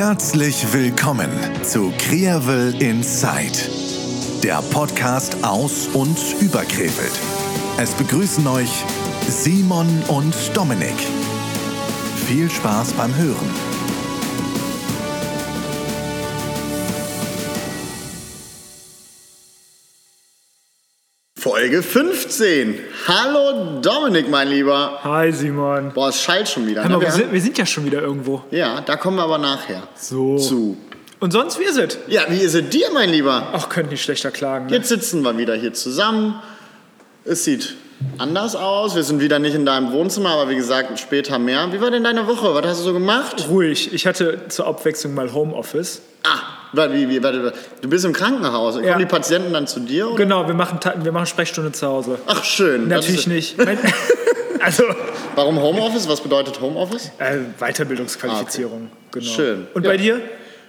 Herzlich willkommen zu Kreavel Inside, der Podcast aus und über Krefeld. Es begrüßen euch Simon und Dominik. Viel Spaß beim Hören. Folge 15. Hallo Dominik, mein Lieber. Hi Simon. Boah, es schallt schon wieder. Hör mal, ne? wir, sind, wir sind ja schon wieder irgendwo. ja, da kommen wir aber nachher So. zu. Und sonst, wie ist es? Ja, wie ist es dir, mein Lieber? Ach, könnt nicht schlechter klagen. Ne? Jetzt sitzen wir wieder hier zusammen. Es sieht anders aus. Wir sind wieder nicht in deinem Wohnzimmer, aber wie gesagt, später mehr. Wie war denn deine Woche? Was hast du so gemacht? Ruhig. Ich hatte zur Abwechslung mal Homeoffice. Ah, wie, wie, warte, du bist im Krankenhaus. Kommen Ja. die Patienten dann zu dir? Oder? Genau, wir machen, wir machen Sprechstunde zu Hause. Ach, schön. Natürlich nicht. Also, Warum Homeoffice? Was bedeutet Homeoffice? äh, Weiterbildungsqualifizierung. Genau. Schön. Und Ja. bei dir?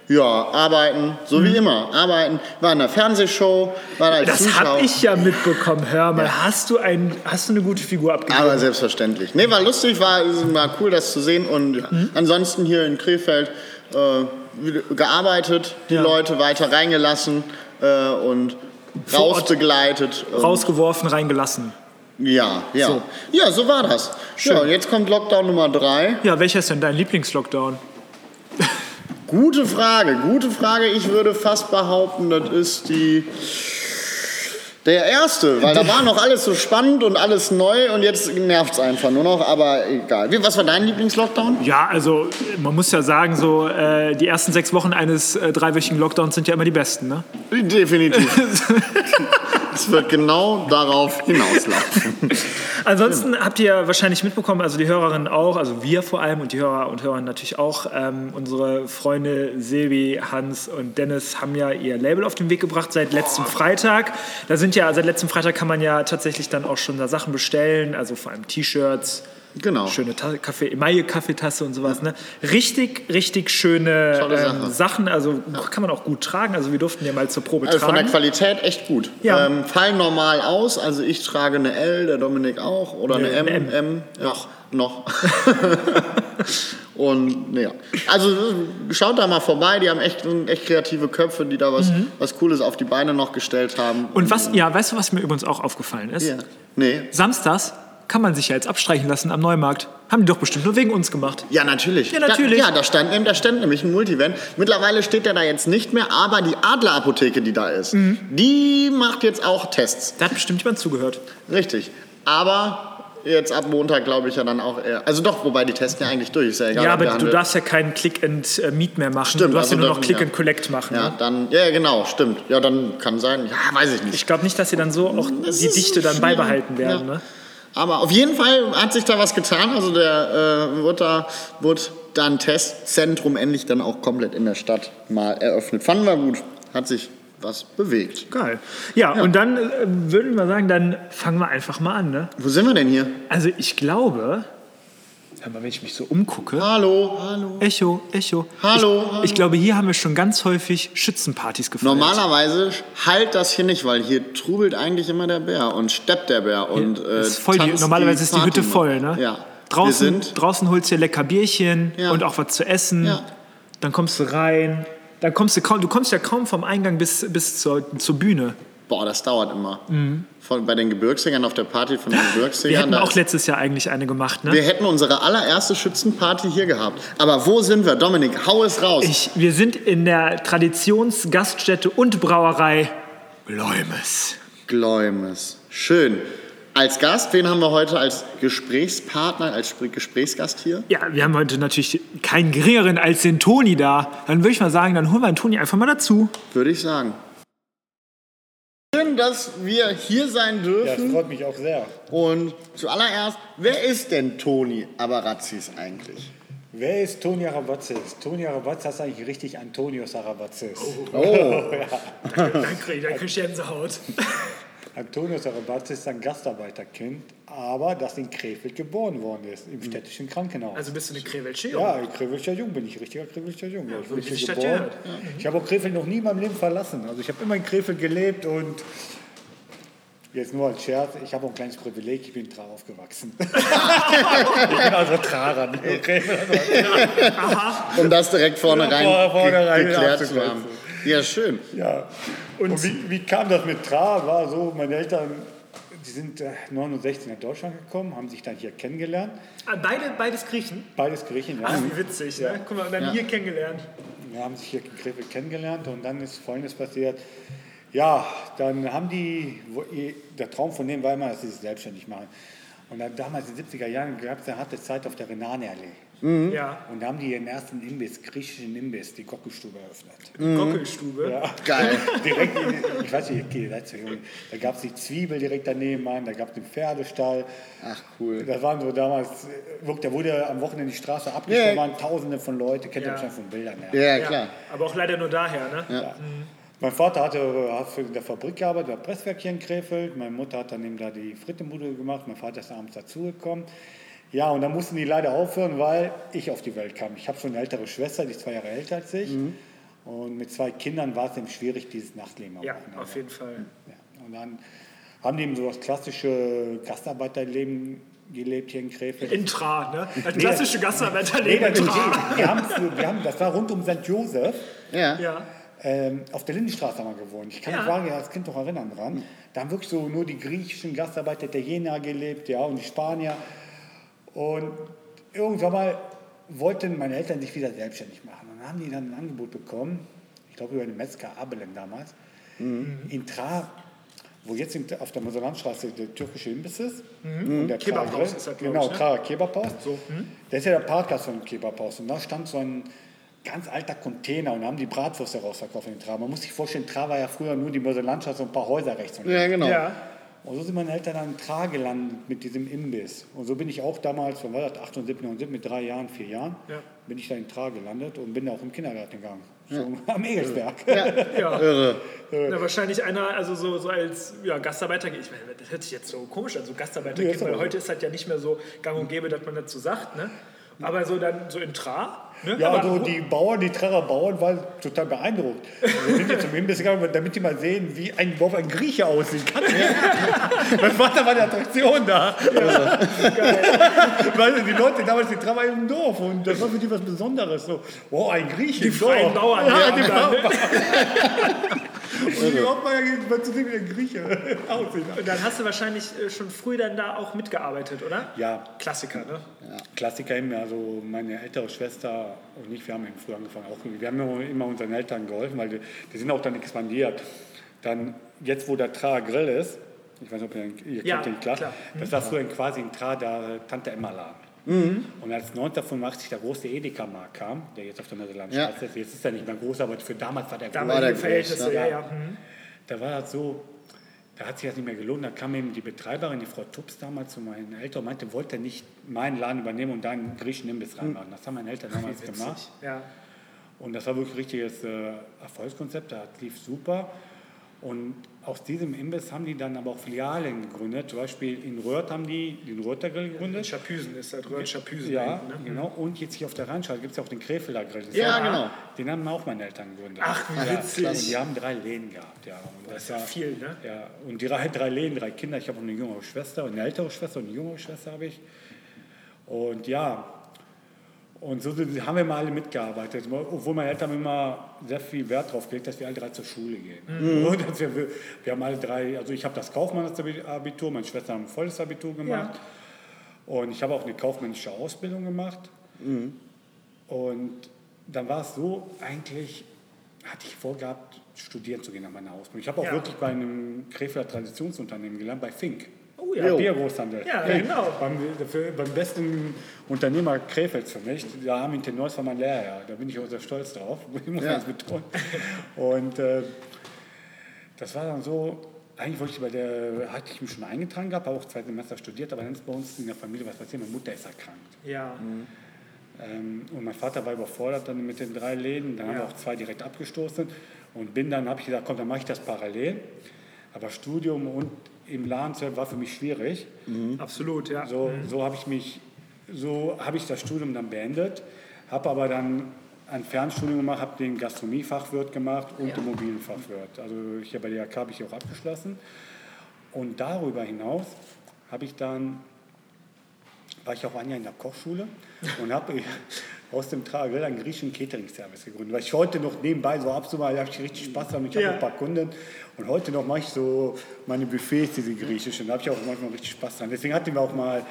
Ja, arbeiten, so Mhm. wie immer. Arbeiten, war in der Fernsehshow, war da als Das habe ich ja mitbekommen. Hör mal, hast, du ein, hast du eine gute Figur abgegeben? Aber selbstverständlich. Nee, war lustig, war, war cool, das zu sehen. Und ja. Mhm. ansonsten hier in Krefeld äh, gearbeitet, die Ja. Leute weiter reingelassen äh, und rausbegleitet. Und, Rausgeworfen, reingelassen. ja, ja. So. Ja, so war das. Schön. Ja, jetzt kommt Lockdown Nummer drei. Ja, welcher ist denn dein Lieblingslockdown? Gute Frage, gute Frage. Ich würde fast behaupten, das ist die. Der erste, weil da war noch alles so spannend und alles neu und jetzt nervt es einfach nur noch, aber egal. Wie, was war dein Lieblingslockdown? Ja, also man muss ja sagen, so äh, die ersten sechs Wochen eines äh, dreiwöchigen Lockdowns sind ja immer die besten, ne? Definitiv. es wird genau darauf hinauslaufen. Ansonsten habt ihr wahrscheinlich mitbekommen, also die Hörerinnen auch, also wir vor allem und die Hörer und Hörer natürlich auch, ähm, unsere Freunde Silvi, Hans und Dennis haben ja ihr Label auf den Weg gebracht seit letztem Freitag. Da sind ja, seit letztem Freitag kann man ja tatsächlich dann auch schon da Sachen bestellen, also vor allem T-Shirts, Genau. schöne Ta Kaffee, Emaille Kaffeetasse und sowas. Ne? Richtig, richtig schöne Tolle Sache. ähm, Sachen. Also kann man auch gut tragen. Also wir durften ja mal zur Probe Also von der tragen. Qualität echt gut. Ja. Ähm, fallen normal aus, also ich trage eine L, der Dominik auch, oder eine Nee, M. eine M. M ja, noch. Noch. Und ja. Also schaut da mal vorbei, die haben echt, echt kreative Köpfe, die da was, was Cooles auf die Beine noch gestellt haben. Mhm. und was, ja, weißt du, was mir übrigens auch aufgefallen ist? Ja. Nee. Samstags kann man sich ja jetzt abstreichen lassen am Neumarkt. Haben die doch bestimmt nur wegen uns gemacht. Ja, natürlich. Ja, natürlich. Da, ja, da stand, da stand nämlich ein Multivan. Mittlerweile steht der da jetzt nicht mehr, aber die Adlerapotheke, die da ist, Mhm. die macht jetzt auch Tests. Da hat bestimmt jemand zugehört. Richtig. Aber jetzt ab Montag glaube ich ja dann auch eher. Also doch, wobei die testen ja eigentlich durch. Ist ja egal. Ja, aber du darfst ja keinen Click and äh, Meet mehr machen. Stimmt, du hast also ja nur noch dann- Click ja. and Collect machen. Ja, Ne? dann, ja, genau, stimmt. Ja, dann kann sein. Ja, weiß ich nicht. Ich glaube nicht, dass sie dann so auch Das die Dichte dann beibehalten werden. Ja. Ne? Aber auf jeden Fall hat sich da was getan. Also der äh, wird da wird dann Testzentrum endlich dann auch komplett in der Stadt mal eröffnet. Fanden wir gut. Hat sich was bewegt. Geil. Ja, und dann äh, würden wir sagen, dann fangen wir einfach mal an. Ne? Wo sind wir denn hier? Also ich glaube, sag mal, wenn ich mich so umgucke, Hallo, hallo. Echo, Echo. Hallo, Ich, hallo. ich glaube, hier haben wir schon ganz häufig Schützenpartys gefeiert. Normalerweise halt das hier nicht, weil hier trubelt eigentlich immer der Bär und steppt der Bär und äh, ist voll die, tanzt normalerweise ist die Hütte voll, ne? Ja. Draußen, Wir sind, draußen holst du dir lecker Bierchen Ja. und auch was zu essen. Ja. Dann kommst du rein. Dann kommst du kaum, du kommst ja kaum vom Eingang bis, bis zur, zur Bühne. Boah, das dauert immer. Von, bei den Gebirgsjägern auf der Party von den Mhm. Wir da auch letztes Jahr eigentlich eine gemacht, ne? wir hätten unsere allererste Schützenparty hier gehabt. Aber wo sind wir? Dominik, hau es raus. Ich, wir sind in der Traditionsgaststätte und Brauerei Gläumes. Gläumes. Schön. Als Gast, wen haben wir heute als Gesprächspartner, als Spr- Gesprächsgast hier? Ja, wir haben heute natürlich keinen geringeren als den Toni da. Dann würde ich mal sagen, dann holen wir den Toni einfach mal dazu. Würde ich sagen. Schön, dass wir hier sein Ja, dürfen. das freut mich auch sehr. Und zuallererst, wer ist denn Toni Abarazzis eigentlich? Wer ist Toni Arabatzis? Toni Arabatzis heißt eigentlich richtig Antonius Arabatzis. Oh, Dann krieg ich Gänsehaut. Antonius Arabatzis ist ein Gastarbeiterkind, aber das in Krefeld geboren worden ist, im städtischen Krankenhaus. Also bist du eine Krewelsche ja, Krefeldscher Jung bin ich, richtiger Krefeldscher Jung. Ja, ich bin hier Stadt geboren. gehört. Ich habe auch Krefeld noch nie in meinem Leben verlassen. Also ich habe immer in Krefeld gelebt und Jetzt nur als Scherz, ich habe ein kleines Privileg, ich bin in Tra aufgewachsen. ich bin also Trarer, nur Krefeld. Um das direkt vornherein Ja, vor- vornherein ge geklärt zu haben. Ja, schön. Ja. Und, wie, wie kam das mit Tra? War so, meine Eltern, die sind äh, 69 nach Deutschland gekommen, haben sich dann hier kennengelernt. Ah, Beide, beides Griechen? Beides Griechen, ja. Ach, wie witzig, ne? Guck mal, und dann Ja. hier kennengelernt. Wir haben sich hier in Krefeld kennengelernt und dann ist Folgendes passiert. Ja, dann haben die, der Traum von denen war immer, dass sie sich selbstständig machen. Und dann damals in den 70er Jahren gab es eine harte Zeit auf der Renane-Allee. Ja. Und da haben die ihren ersten Imbiss, griechischen Imbiss, die Gockelstube eröffnet. Gockelstube. Ja. Geil. direkt, in, ich weiß nicht, okay, seid so jung. Da gab es die Zwiebel direkt daneben an, da gab es den Pferdestall. Ach, cool. Das waren so damals, da wurde am Wochenende die Straße abgesperrt, Ja. waren tausende von Leuten, kennt ihr Ja. wahrscheinlich von Bildern. Ja, klar. Aber auch leider nur daher, ne? Ja. Mein Vater hatte, hat für in der Fabrik gearbeitet, war Presswerk hier in Krefeld. Meine Mutter hat dann eben da die Frittenbude gemacht. Mein Vater ist abends dazugekommen. Ja, und dann mussten die leider aufhören, weil ich auf die Welt kam. Ich habe schon eine ältere Schwester, die ist zwei Jahre älter als ich. Und mit zwei Kindern war es eben schwierig, dieses Nachtleben Ja, auf jeden Fall. Ja. Und dann haben die eben so das klassische Gastarbeiterleben gelebt hier in Krefeld. In Tra, ne? Das Nee, klassische Nee, Gastarbeiterleben in das, Tra. wir haben, wir haben, das war rund um St. Josef. Ja. Ja. Ähm, auf der Lindenstraße haben wir gewohnt. Ich kann Ja. mich vage als Kind noch erinnern dran. Da haben wirklich so nur die griechischen Gastarbeiter, Italiener gelebt, ja, und die Spanier. Und irgendwann mal wollten meine Eltern sich wieder selbstständig machen. Und dann haben die dann ein Angebot bekommen, ich glaube über den Metzger Abelen damals, in Tra, wo jetzt in, auf der Moselandstraße der türkische Imbiss ist. Und der Kebabhaus ist das, Genau, ich, ne? Tra Kebabhaus. Das ist ja der Parkplatz von dem Kebabhaus. Und da stand so ein ganz alter Container und da haben die Bratwürste rausverkauft in den Tra. Man muss sich vorstellen, Tra war ja früher nur die Moselandstraße und ein paar Häuser rechts und links. Ja, genau. Ja. Und so sind meine Eltern dann in Tra gelandet mit diesem Imbiss. Und so bin ich auch damals, wann war das, 78, 79, mit drei Jahren, vier Jahren, Ja. bin ich da in Tra gelandet und bin da auch im Kindergarten gegangen. So am Egelsberg. Ja. Irre. Na, wahrscheinlich einer, also so, so als ja, Gastarbeiter, ich meine, das hört sich jetzt so komisch an, so Gastarbeiter, Ja, ist weil heute ist das ja nicht mehr so gang und gäbe, dass man dazu sagt, ne? Aber so dann so in Tra, ne? Ja, also die Bauern, die Trerer Bauern waren total beeindruckt. Wir sind jetzt zum Imbiss gegangen, damit die mal sehen, wie ein, überhaupt ein Grieche aussieht. Mein Vater war die Attraktion da. Weil die Leute damals, die Trerer im Dorf und das war für die was Besonderes. So, oh, ein Grieche Die freien. Bauern, Ja, ja, die dann, Und überhaupt mal, zu Grieche dann hast du wahrscheinlich äh, schon früh dann da auch mitgearbeitet, oder? Ja, Klassiker, ne? Klassiker eben, also meine ältere Schwester und ich, wir haben eben früh angefangen, auch, wir haben immer, immer unseren Eltern geholfen, weil die, die sind auch dann expandiert. Dann, jetzt wo der Tra Grill ist, ich weiß nicht, ob ihr, ihr Ja, kennt den klar, klar. das war früher quasi ein Tra der Tante Emma Laden. Und als 1985 der große Edeka-Markt kam, der jetzt auf der Neuseelandstraße ist, jetzt ist er nicht mehr groß, aber für damals war der groß. Groß, ja, ja. ja. Mhm. Da war das so, da hat sich das nicht mehr gelohnt. Da kam eben die Betreiberin, die Frau Tups damals zu meinen Eltern und meinte, wollte nicht meinen Laden übernehmen und da einen griechischen Imbiss reinmachen. Das haben meine Eltern damals gemacht. Ja. Und das war wirklich ein richtiges äh, Erfolgskonzept, das lief super. Und aus diesem Imbiss haben die dann aber auch Filialen gegründet. Zum Beispiel in Röhrt haben die den Röhrter Grill gegründet. Schapüsen ist das, Röhren Schapüsen. Ja, hinten, ne? genau. Und jetzt hier auf der Rheinstraße gibt es ja auch den Krefelder Grill. Das Ja, genau. Den haben auch meine Eltern gegründet. Ach, wie ja, witzig. Und die haben drei Läden gehabt, ja. Und das ja war viel, ne? Ja, und die drei, drei Läden, drei Kinder. Ich habe eine jüngere Schwester und eine ältere Schwester und eine jüngere Schwester habe ich. Und ja, und so haben wir mal alle mitgearbeitet. Obwohl meine Eltern immer sehr viel Wert darauf gelegt, dass wir alle drei zur Schule gehen. Und dass wir, wir haben alle drei, also ich habe das Kaufmannsabitur, meine Schwester hat ein volles Abitur gemacht. Und ich habe auch eine kaufmännische Ausbildung gemacht. Und dann war es so, eigentlich hatte ich vorgehabt, studieren zu gehen nach meiner Ausbildung. Ich habe auch Ja. wirklich bei einem Krefelder Traditionsunternehmen gelernt, bei Fink. Oh Ja, ja. Biergroßhandel. Ja, genau. Beim, für, beim besten Unternehmer Krefelds für mich. Der Armin Tenors war mein Lehrer. Da bin ich auch sehr stolz drauf. Ich muss Ja. das betonen. Und äh, das war dann so, eigentlich wollte ich bei der, hatte ich mich schon eingetragen gehabt, habe auch zwei Semester studiert, aber dann ist bei uns in der Familie was passiert. Meine Mutter ist erkrankt. Ja. Ähm, und mein Vater war überfordert dann mit den drei Läden. Dann haben wir Ja. auch zwei direkt abgestoßen. Und bin dann, habe ich gesagt, komm, dann mache ich das parallel. Aber Studium und im Laden zu- war für mich schwierig. Absolut, ja. So, so habe ich mich, so habe ich das Studium dann beendet, habe aber dann ein Fernstudium gemacht, habe den Gastronomiefachwirt gemacht und den Immobilienfachwirt. Also hier bei der IHK habe ich auch abgeschlossen. und darüber hinaus habe ich dann, war ich auch ein Jahr in der Kochschule und habe aus dem Tragel einen griechischen Catering-Service gegründet. Weil ich heute noch nebenbei so ab, so mal habe ich richtig Spaß daran. Ich habe Ja. ein paar Kunden und heute noch mache ich so meine Buffets, diese griechischen. Da habe ich auch manchmal richtig Spaß dran. Deswegen hatten wir auch mal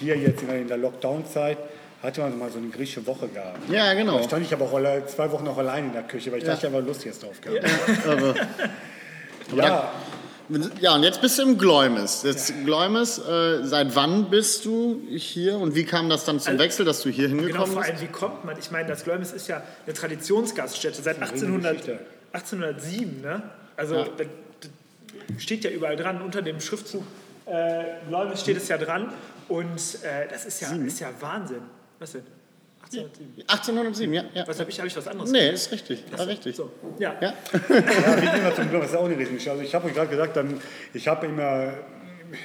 hier jetzt in der- Lockdown-Zeit, hatte man mal so eine griechische Woche gehabt. Ja, genau. Da stand ich aber auch alle, zwei Wochen noch allein in der Küche, weil ich dachte, ich habe Lust jetzt drauf gehabt. Also, Ja, ja, und jetzt bist du im Gläumes. Jetzt Gläumes, äh, seit wann bist du hier und wie kam das dann zum Wechsel, dass du hier Genau, hingekommen vor bist? allem, wie kommt man? Ich meine, das Gläumes ist ja eine Traditionsgaststätte seit 1800, Geschichte. 1807. Ne? Also Ja. da, da steht ja überall dran, unter dem Schriftzug äh, Gläumes steht es ja dran. Und äh, das ist ja, ist ja Wahnsinn. Was denn? 1807. 1807, ja. ja. Was habe ich, hab ich was anderes? Nee, ist richtig. War richtig. So, ja. Ja. Ja, wie immer zum Glück, das ist auch eine Riesengeschichte. Also ich habe euch gerade gesagt, dann, ich habe immer,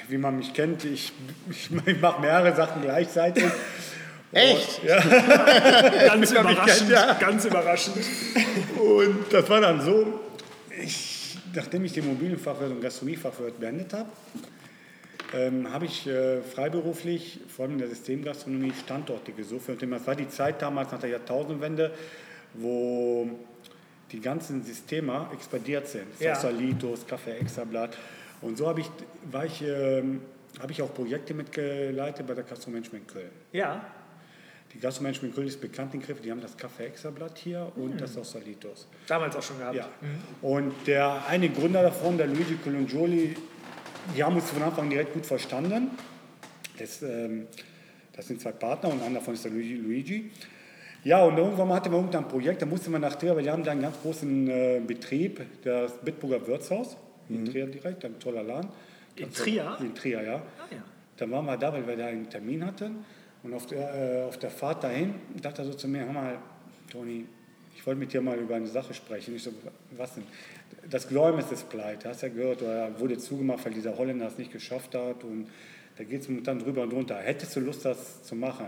wie man mich kennt, ich, ich, ich mache mehrere Sachen gleichzeitig. Echt? Ganz hab mich überraschend. kennt, ja. Ganz überraschend. Und das war dann so, ich, nachdem ich den Immobilienfachwirt und Gastronomiefachwirt beendet habe, ähm, habe ich äh, freiberuflich, vor allem in der Systemgastronomie, Standorte gesucht. Und das war die Zeit damals nach der Jahrtausendwende, wo die ganzen Systeme expandiert sind. Ja. Sassalitos, Kaffee Extrablatt. Und so habe ich, war ich, ähm, habe ich auch Projekte mitgeleitet bei der Gastromanagement Köln. Ja. Die Gastromanagement Köln ist bekannt in Griff, die haben das Kaffee Extrablatt hier und Hm. das Sassalitos. Damals auch schon gehabt. Ja. Und der eine Gründer davon, der Luigi Colongioli, die haben uns von Anfang an direkt gut verstanden. Das, ähm, das sind zwei Partner und einer davon ist der Luigi. Luigi. Ja, und irgendwann mal hatten wir irgendein Projekt, da musste man nach Trier, weil die haben da einen ganz großen äh, Betrieb, das Bitburger Wirtshaus, in Trier direkt, ein toller Laden. In Ganz Trier? In Trier, ja. Ah, ja. Dann waren wir da, weil wir da einen Termin hatten. Und auf der, äh, auf der Fahrt dahin dachte er so zu mir, hör mal, Toni, ich wollte mit dir mal über eine Sache sprechen. Ich so, was denn? Das Gläumes ist pleite, hast ja gehört, oder wurde zugemacht, weil dieser Holländer es nicht geschafft hat. Und da geht es dann drüber und drunter. Hättest du Lust, das zu machen?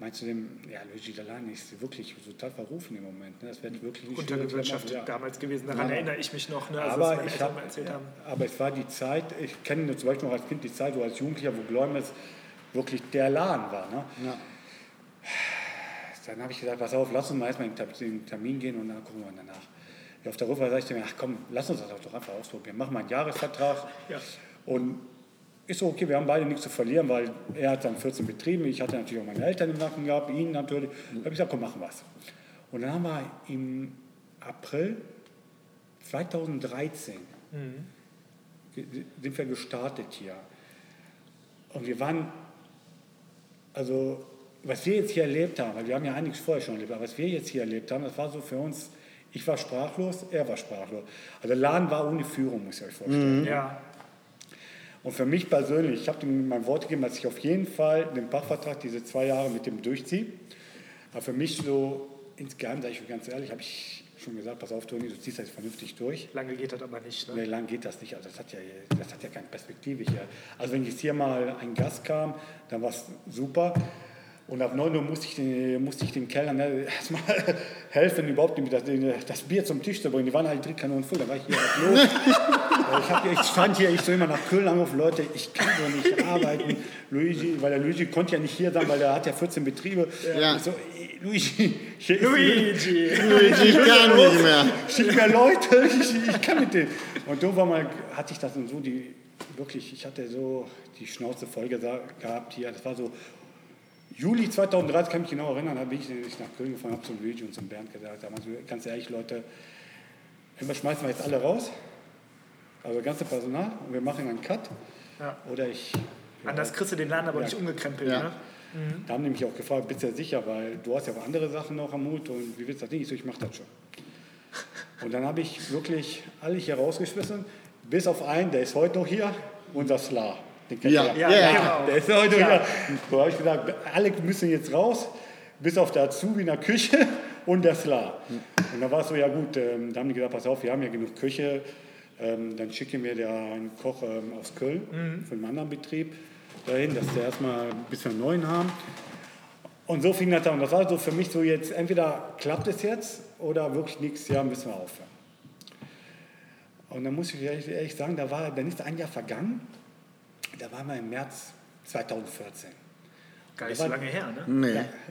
Meinst du dem, ja, Luigi Dalani ist wirklich total verrufen im Moment. Ne? Das wird wirklich nicht Untergewirtschaftet ja. damals gewesen. Daran Ja. erinnere ich mich noch. Ne? Also, Aber, ich hab, erzählt haben. aber es war die Zeit, ich kenne zum Beispiel noch als Kind die Zeit, so als Jugendlicher, wo Gläumes wirklich der Laden war. Ne? Ja. Dann habe ich gesagt, pass auf, lass uns mal erstmal in den Ter- in den Termin gehen und dann gucken wir danach. Ja, auf der Rückfahrt sage ich mir, ach komm, lass uns das doch einfach ausprobieren. Mach mal einen Jahresvertrag. Ja. Und ist so, okay, wir haben beide nichts zu verlieren, weil er hat dann 14 Betrieben, ich hatte natürlich auch meine Eltern im Nacken gehabt, ihn natürlich. Da habe ich gesagt, komm, machen wir es. Und dann haben wir im April 2013 ge- sind wir gestartet hier. Und wir waren, also was wir jetzt hier erlebt haben, weil wir haben ja einiges vorher schon erlebt, aber was wir jetzt hier erlebt haben, das war so für uns, ich war sprachlos, er war sprachlos. Also der Laden war ohne Führung, muss ich euch vorstellen. Ja. Und für mich persönlich, ich habe ihm mein Wort gegeben, dass ich auf jeden Fall den Pachtvertrag diese zwei Jahre mit dem durchziehe. Aber für mich so insgeheim, sage ich ganz ehrlich, habe ich schon gesagt, pass auf, Toni, du ziehst das vernünftig durch. Lange geht das aber nicht. Nee, Ne? lang geht das nicht. Also das hat ja, das hat ja keine Perspektive hier. Also wenn jetzt hier mal ein Gast kam, dann war es super. Und ab 9 Uhr musste ich den, musste ich den Kellner ne, erstmal helfen, überhaupt das, das Bier zum Tisch zu bringen. Die waren halt drei Kanonen voll. Da war ich hier los. ich, hier- ich stand hier, ich so immer nach Köln angerufen, Leute, ich kann so nicht arbeiten. Luigi, weil der Luigi konnte ja nicht hier sein, weil der hat ja 14 Betriebe. Ja. Ich so, "Ey, Luigi, ist- Luigi! Luigi, ich kann nicht mehr. schick mir Leute, ich, ich kann mit denen. Und irgendwann mal hatte ich das und so, die, wirklich, ich hatte so die Schnauze voll gehabt hier. Das war so Juli 2013, kann ich mich genau erinnern, da bin ich ich nach Köln gefahren, habe zum Luigi und zum Bernd gesagt, sag mal so, ganz ehrlich, Leute, entweder schmeißen wir jetzt alle raus, also das ganze Personal, und wir machen einen Cut, Ja. oder ich... Anders kriegst du den Laden aber Ja. nicht umgekrempelt. Ja. Ne? Da haben die mich auch gefragt, bist du ja sicher, weil du hast ja auch andere Sachen noch am Hut und wie willst du das nicht? Ich so, ich mach das schon. Und dann habe ich wirklich alle hier rausgeschmissen, bis auf einen, der ist heute noch hier, unser Sla. Ja. ihr Ja, Ja. genau. Der ist heute Ja. hier. So habe ich gesagt, alle müssen jetzt raus, bis auf der Azubi in der Küche und der Sla. Und dann war es so, ja gut, ähm, da haben die gesagt, pass auf, wir haben ja genug Küche, ähm, dann schicken wir der einen Koch ähm, aus Köln von einem anderen Betrieb dahin, dass der erstmal bis wir einen neuen haben. Und so fing das an. Und das war so für mich so jetzt, entweder klappt es jetzt oder wirklich nichts, ja, müssen wir aufhören. Und dann muss ich ehrlich, ehrlich sagen, da war, dann ist ein Jahr vergangen. Da waren wir im März 2014. Gar nicht Da so war- lange her, ne?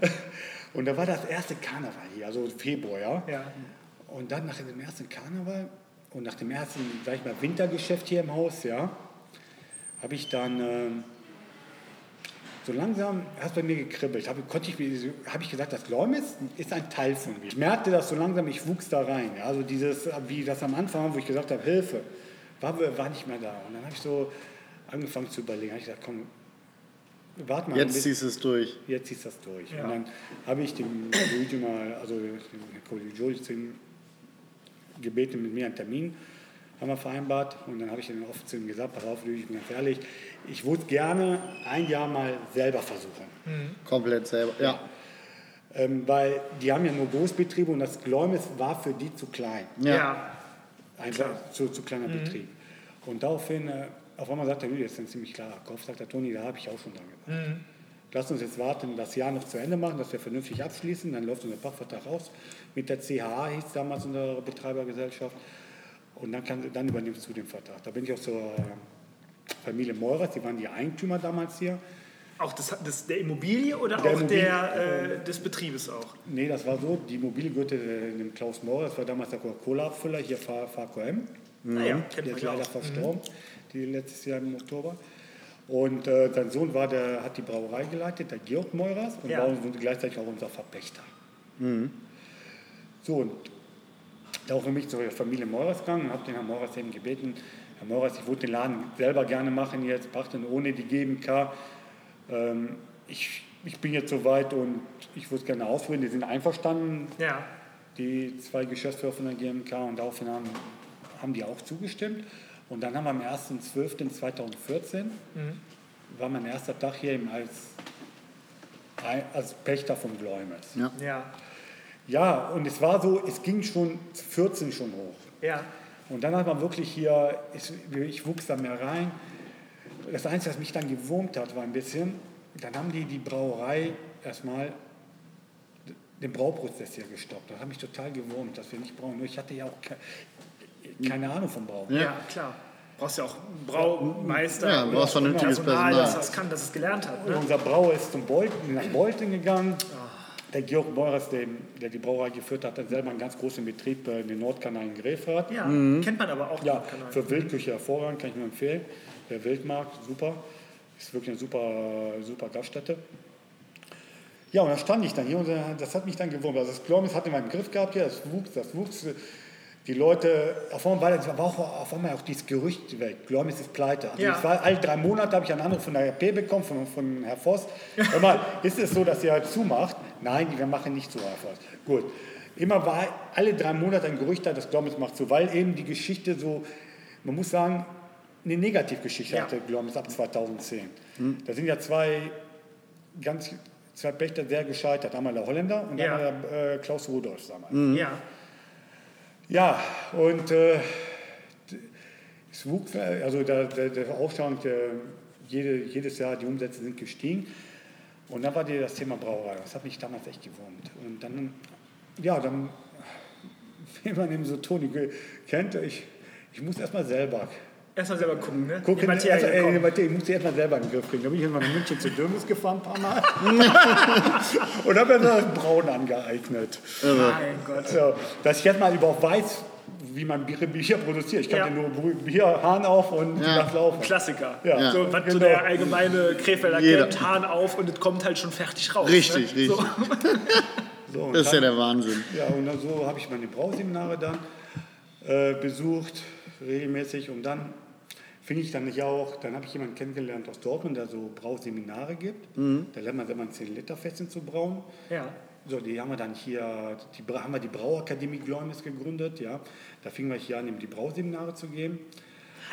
Nee. Und da war das erste Karneval hier, also Februar, ja. Ja. Und dann nach dem ersten Karneval und nach dem ersten, sag ich mal, Wintergeschäft hier im Haus, ja, habe ich dann ähm, so langsam, hat bei mir gekribbelt, habe konnte ich, mir- habe ich gesagt, das Gläumis ist ein Teil von mir. Ich merkte das so langsam, ich wuchs da rein. Ja, also dieses, wie das am Anfang, wo ich gesagt habe, Hilfe, war, war nicht mehr da. Und dann habe ich so angefangen zu überlegen, habe ich gesagt, komm, warte mal. ein Jetzt bisschen ziehst du es durch. jetzt ziehst du das durch. Ja. Und dann habe ich dem Luigi mal, also dem Herrn Kollege Julius, gebeten, mit mir einen Termin haben wir vereinbart. Und dann habe ich dann oft zu ihm gesagt, pass auf, Luigi, ich bin ganz ehrlich, ich würde gerne ein Jahr mal selber versuchen. Komplett selber. Ja. Ähm, weil die haben ja nur Großbetriebe und das Gläumis war für die zu klein. Ja. Ja. Ein Klar. zu, zu kleiner Betrieb. Und daraufhin, äh, auf einmal sagt der Julius, das ist ein ziemlich klarer Kopf, sagt der Toni, da habe ich auch schon dran gedacht. Lass uns jetzt warten, das Jahr noch zu Ende machen, dass wir vernünftig abschließen. Dann läuft unser Pachtvertrag aus. Mit der CHA hieß damals unsere Betreibergesellschaft. Und dann, kann, dann übernimmst du den Vertrag. Da bin ich auch zur Familie Meurers, die waren die Eigentümer damals hier. Auch das, das, der Immobilie oder Der auch Immobilie, der, äh, des Betriebes auch? Nee, das war so, die Immobilie gehörte äh, dem Klaus Maurer, das war damals der Coca-Cola-Abfüller, hier VKM. Naja, kennt Der man ist ja leider verstorben, die letztes Jahr im Oktober. Und äh, sein Sohn war der, hat die Brauerei geleitet, der Georg Meurers, und Ja. war gleichzeitig auch unser Verpächter. So, und daraufhin bin ich zur Familie Meurers gegangen und habe den Herrn Meurers eben gebeten, Herr Meurers, ich würde den Laden selber gerne machen jetzt, pachten ohne die GmbK. Ähm, ich, ich bin jetzt soweit und ich würde es gerne ausführen. Die sind einverstanden, Ja. die zwei Geschäftsführer von der GmbK und daraufhin haben, haben die auch zugestimmt. Und dann haben wir am 1.12.2014, war mein erster Tag hier eben als, als Pächter vom Gläumes. Ja. Ja. Ja, und es war so, es ging schon 14 schon hoch. Ja. Und dann hat man wirklich hier, ich, ich wuchs da mehr rein. Das Einzige, was mich dann gewurmt hat, war ein bisschen, dann haben die die Brauerei erstmal den Brauprozess hier gestoppt. Das hat mich total gewurmt, dass wir nicht brauen. Nur ich hatte ja auch keine Ahnung vom Brauen. Ja, klar. Brauchst ja auch einen Braumeister. Ja, brauchst vernünftiges Personal, Personal. das das kann, das es gelernt hat. Ne? unser Brauer ist zum Beuten, nach Beuthen gegangen. Der Georg Meurers, der, der die Brauerei geführt hat, hat selber einen ganz großen Betrieb äh, in den Nordkanal in Grefrath. Ja, kennt man aber auch. Ja, den Kanal. für Wildküche hervorragend, kann ich nur empfehlen. Der Wildmarkt, super. Ist wirklich eine super, super Gaststätte. Ja, und da stand ich dann hier und das hat mich dann gewurmt. Also das Glormis hatte man im Griff gehabt hier, das wuchs, das wuchs. Die Leute, auf einmal war, auch, auf einmal auch dieses Gerücht weg. Glormis ist pleite. Also Ja. war, alle drei Monate habe ich einen Anruf von der RP bekommen, von, von Herrn Voss. Hör mal, ist es so, dass ihr halt zumacht? Nein, wir machen nicht zu, Herr Voss. Gut. Immer war alle drei Monate ein Gerücht da, das Glormis macht zu, weil eben die Geschichte so, man muss sagen, eine Negativgeschichte Ja. hatte Glormis ab 2010. Da sind ja zwei ganz zwei Pächter sehr gescheitert. Einmal der Holländer und Ja. einmal der äh, Klaus Rudolf damals. Ja. Ja, und äh, es wuchs, also der, der, der Aufstand, äh, jede, jedes Jahr die Umsätze sind gestiegen. Und dann war dir das Thema Brauerei. Das hat mich damals echt gewurmt. Und dann, ja, dann, wie man eben so Toni kennt, ich, ich muss erstmal selber Erstmal selber gucken, ne? gucken. Die Materie also, ey, kommt. die Materie, ich muss die erstmal selber in den Griff kriegen. Da bin ich immer nach München zu Dürmes gefahren, ein paar Mal. und habe mir das Braun angeeignet. Mein Gott. So, dass ich jetzt mal überhaupt weiß, wie man Bier, Bier produziert. Ich kann Ja. ja. nur Bier, Hahn auf und Ja. das laufen. Klassiker. Ja. So, was so Genau. der allgemeine Krefelder kennt, Hahn auf und es kommt halt schon fertig raus. Richtig, ne? So. richtig. So, und Das ist ja dann, der Wahnsinn. ja, und dann so habe ich meine Brauseminare dann äh, besucht, regelmäßig. Und dann finde ich dann nicht auch, dann habe ich jemanden kennengelernt aus Dortmund, der so Brauseminare gibt. Da lernt man selber ein 10-Liter-Fässchen zu brauen. Ja. So, die haben wir dann hier, die, haben wir die Brauakademie Glornis gegründet, ja. Da fingen wir hier an, eben die Brauseminare zu geben.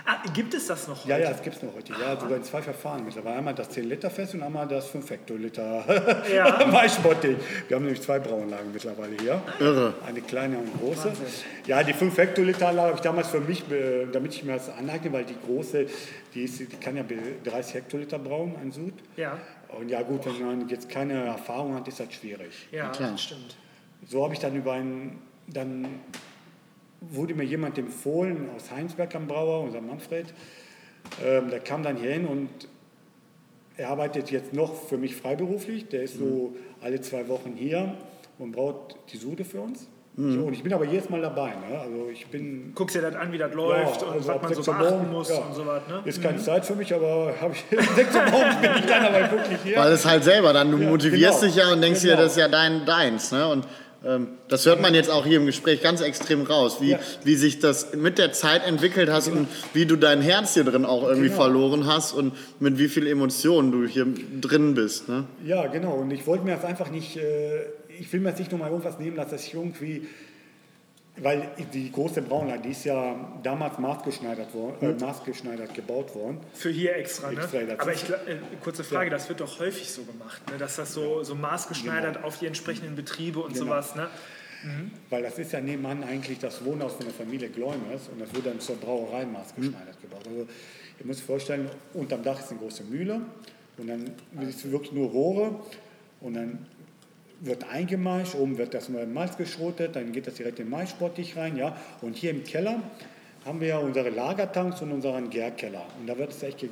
Ah, gibt es das noch heute? Ja, ja, das gibt es noch heute. Ja, sogar in zwei Verfahren mittlerweile. Einmal das 10-Liter-Fest und einmal das 5 Hektoliter Ja. Maischbottig. Wir haben nämlich zwei Brauanlagen mittlerweile hier. Irre. Eine kleine und eine große. Ja, die 5 Hektoliter Anlage habe ich damals für mich, damit ich mir das aneigne, weil die große, die, ist, die kann ja be- 30 Hektoliter brauen, ein Sud. Ja, Und ja gut, wenn man jetzt keine Erfahrung hat, ist das schwierig. ja, klar. das stimmt. So habe ich dann über einen, dann wurde mir jemand empfohlen aus Heinsberg am Brauer, unser Manfred. Ähm, der kam dann hier hin und er arbeitet jetzt noch für mich freiberuflich. Der ist so alle zwei Wochen hier und braut die Sude für uns. Mhm. So, und ich bin aber jedes Mal dabei. Ne? Also ich bin Guckst dir das an, wie das läuft ja, und also was man so beachten muss ja. und so was. Ne? Ist keine Zeit für mich, aber habe ich 6 Uhr morgens bin ich dann aber wirklich hier. Weil es halt selber dann, du Ja, motivierst genau. dich ja und denkst dir, Genau. das ist ja dein, deins. Ne? Und das hört man jetzt auch hier im Gespräch ganz extrem raus, wie, Ja. wie sich das mit der Zeit entwickelt hast und wie du dein Herz hier drin auch irgendwie Genau. verloren hast und mit wie viel Emotionen du hier drin bist. Ne? Ja, genau. Und ich wollte mir das einfach nicht, äh, ich will mir jetzt nicht nochmal irgendwas nehmen lassen, dass ich irgendwie, weil die große Braunlage, die ist ja damals maßgeschneidert, worden, äh, maßgeschneidert gebaut worden. Für hier extra, ne? Extra, Aber ich, äh, kurze Frage, das wird doch häufig so gemacht, ne? dass das so, so maßgeschneidert auf die entsprechenden Betriebe und Genau. sowas, ne? Weil das ist ja nebenan eigentlich das Wohnhaus von der Familie Gläumers und das wurde dann zur Brauerei maßgeschneidert gebaut. Also ihr müsst euch vorstellen, unterm Dach ist eine große Mühle und dann ist wirklich nur Rohre und dann wird eingemeischt, oben wird das Malz geschrotet, dann geht das direkt in den Maissportich rein, ja. Und hier im Keller haben wir ja unsere Lagertanks und unseren Gärkeller. Und da wird es echt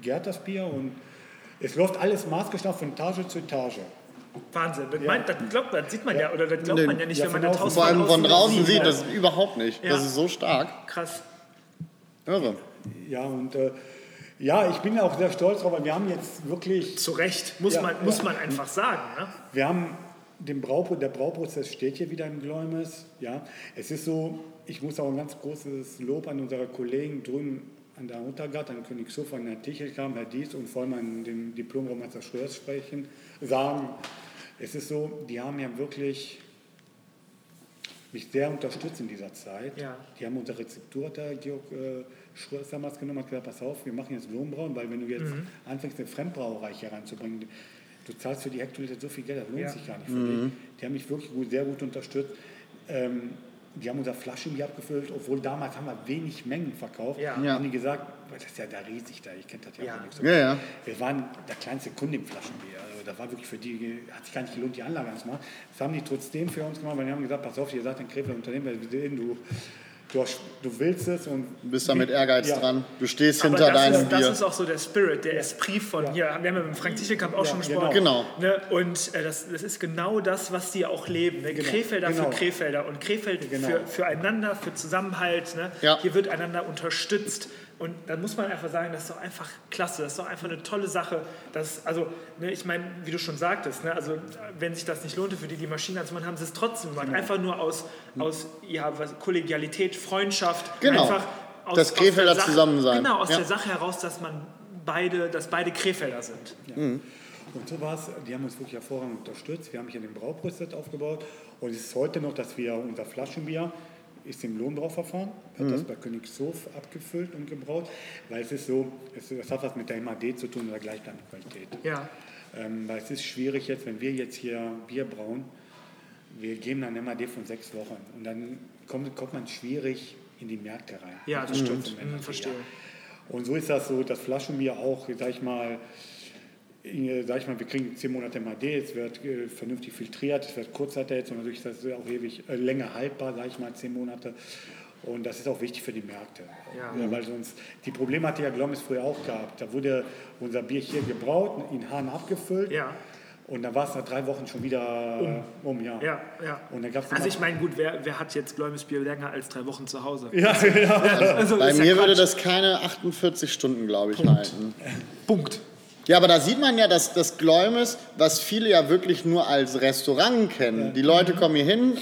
gegärt, das Bier und es läuft alles maßgeschnitten von Etage zu Etage. Wahnsinn. Das, meint, das, glaubt, das sieht man ja, oder das glaubt Nee. man ja nicht, Ja, wenn man das. Haus Vor allem von außen draußen sieht ne? das überhaupt nicht. Ja. Das ist so stark. Krass. Irre. Ja, und äh, ja, ich bin auch sehr stolz drauf, weil wir haben jetzt wirklich, Zu Recht, muss, Ja, man, ja. muss man einfach sagen. Ne? wir haben den Brauprozess, der Brauprozess steht hier wieder im Gläumes. Ja, es ist so, ich muss auch ein ganz großes Lob an unsere Kollegen drüben an der Untergart, an Königshof, an Herrn Tichelkram, Herr Dies und vor allem an den Diplom-Baumeister Schröers sprechen, sagen, es ist so, die haben ja wirklich mich sehr unterstützt in dieser Zeit. Ja. Die haben unsere Rezeptur, der Georg äh, Schröers damals genommen, hat gesagt, pass auf, wir machen jetzt Blumenbrauen, weil wenn du jetzt Mhm. anfängst, eine Fremdbrauerei hier reinzubringen, du zahlst für die Hektoliter so viel Geld, das lohnt Ja. sich gar nicht für die. Die haben mich wirklich gut, sehr gut unterstützt. Ähm, die haben unser Flaschenbier abgefüllt, obwohl damals haben wir wenig Mengen verkauft. Ja. Ja. Haben die gesagt, das ist ja da riesig da, ich kenne das ja, Ja. auch nicht so. Ja, ja. Wir waren der kleinste Kunde im Flaschenbier. Also das war wirklich für die, hat sich gar nicht gelohnt, die Anlage anzumachen. Das haben die trotzdem für uns gemacht, weil die haben gesagt, pass auf, ihr seid ein Krefeld Unternehmen, wir sehen, du, du, hast, du willst es und Du bist da mit Ehrgeiz Ja. dran. Du stehst Aber hinter das deinem ist, das Bier. ist auch so der Spirit, der Esprit von hier. Wir haben ja mit dem Frank Tichelkamp auch Ja, schon gesprochen. genau. Ne? Und äh, das, das ist genau das, was die auch leben. Ne? Krefelder genau. für Krefelder und Krefeld Genau. für, füreinander, für Zusammenhalt. Ne? Ja. Hier wird einander unterstützt. Und dann muss man einfach sagen, das ist doch einfach klasse, das ist doch einfach eine tolle Sache. Das, also, ne, ich meine, wie du schon sagtest, ne, also, wenn sich das nicht lohnte für die, die Maschinen anzumachen, haben sie es trotzdem gemacht. Genau. Einfach nur aus, aus ja, was, Kollegialität, Freundschaft. Genau. Einfach aus, Das Krefelder Sache- Zusammensein. Genau, aus Ja. der Sache heraus, dass man beide, dass beide Krefelder sind. Und so war es, die haben uns wirklich hervorragend unterstützt. Wir haben hier den Brauprozess aufgebaut und es ist heute noch, dass wir unser Flaschenbier ist im Lohnbrauverfahren, wird das bei Königshof abgefüllt und gebraut, weil es ist so, es, das hat was mit der MAD zu tun oder gleichbleibende Qualität. Ja. Ähm, weil es ist schwierig jetzt, wenn wir jetzt hier Bier brauen, wir geben dann MAD von sechs Wochen und dann kommt, kommt man schwierig in die Märkte rein. Ja, das Also stimmt. Mhm, verstehe. Und so ist das so, das Flaschenbier auch, sag ich mal, äh, sag ich mal, wir kriegen zehn Monate MAD, es wird äh, vernünftig filtriert, es wird Kurzzeiterhitzt und dadurch ist das auch ewig äh, länger haltbar, sag ich mal, zehn Monate. Und das ist auch wichtig für die Märkte. Ja. weil sonst, die Probleme hatte ja Glommes früher auch gehabt. Da wurde unser Bier hier gebraut, in Hahn abgefüllt. Ja. Und dann war es nach drei Wochen schon wieder um, ja. Ja, ja. Und dann gab's also ich meine, gut, wer, wer hat jetzt Gläumes Bier länger als drei Wochen zu Hause? Ja, ja. Also, Bei ist ja mir würde das keine 48 Stunden, glaube ich, halten. Punkt. Ja, aber da sieht man ja, dass das Gläumes, was viele ja wirklich nur als Restaurant kennen. Die Leute kommen hier hin,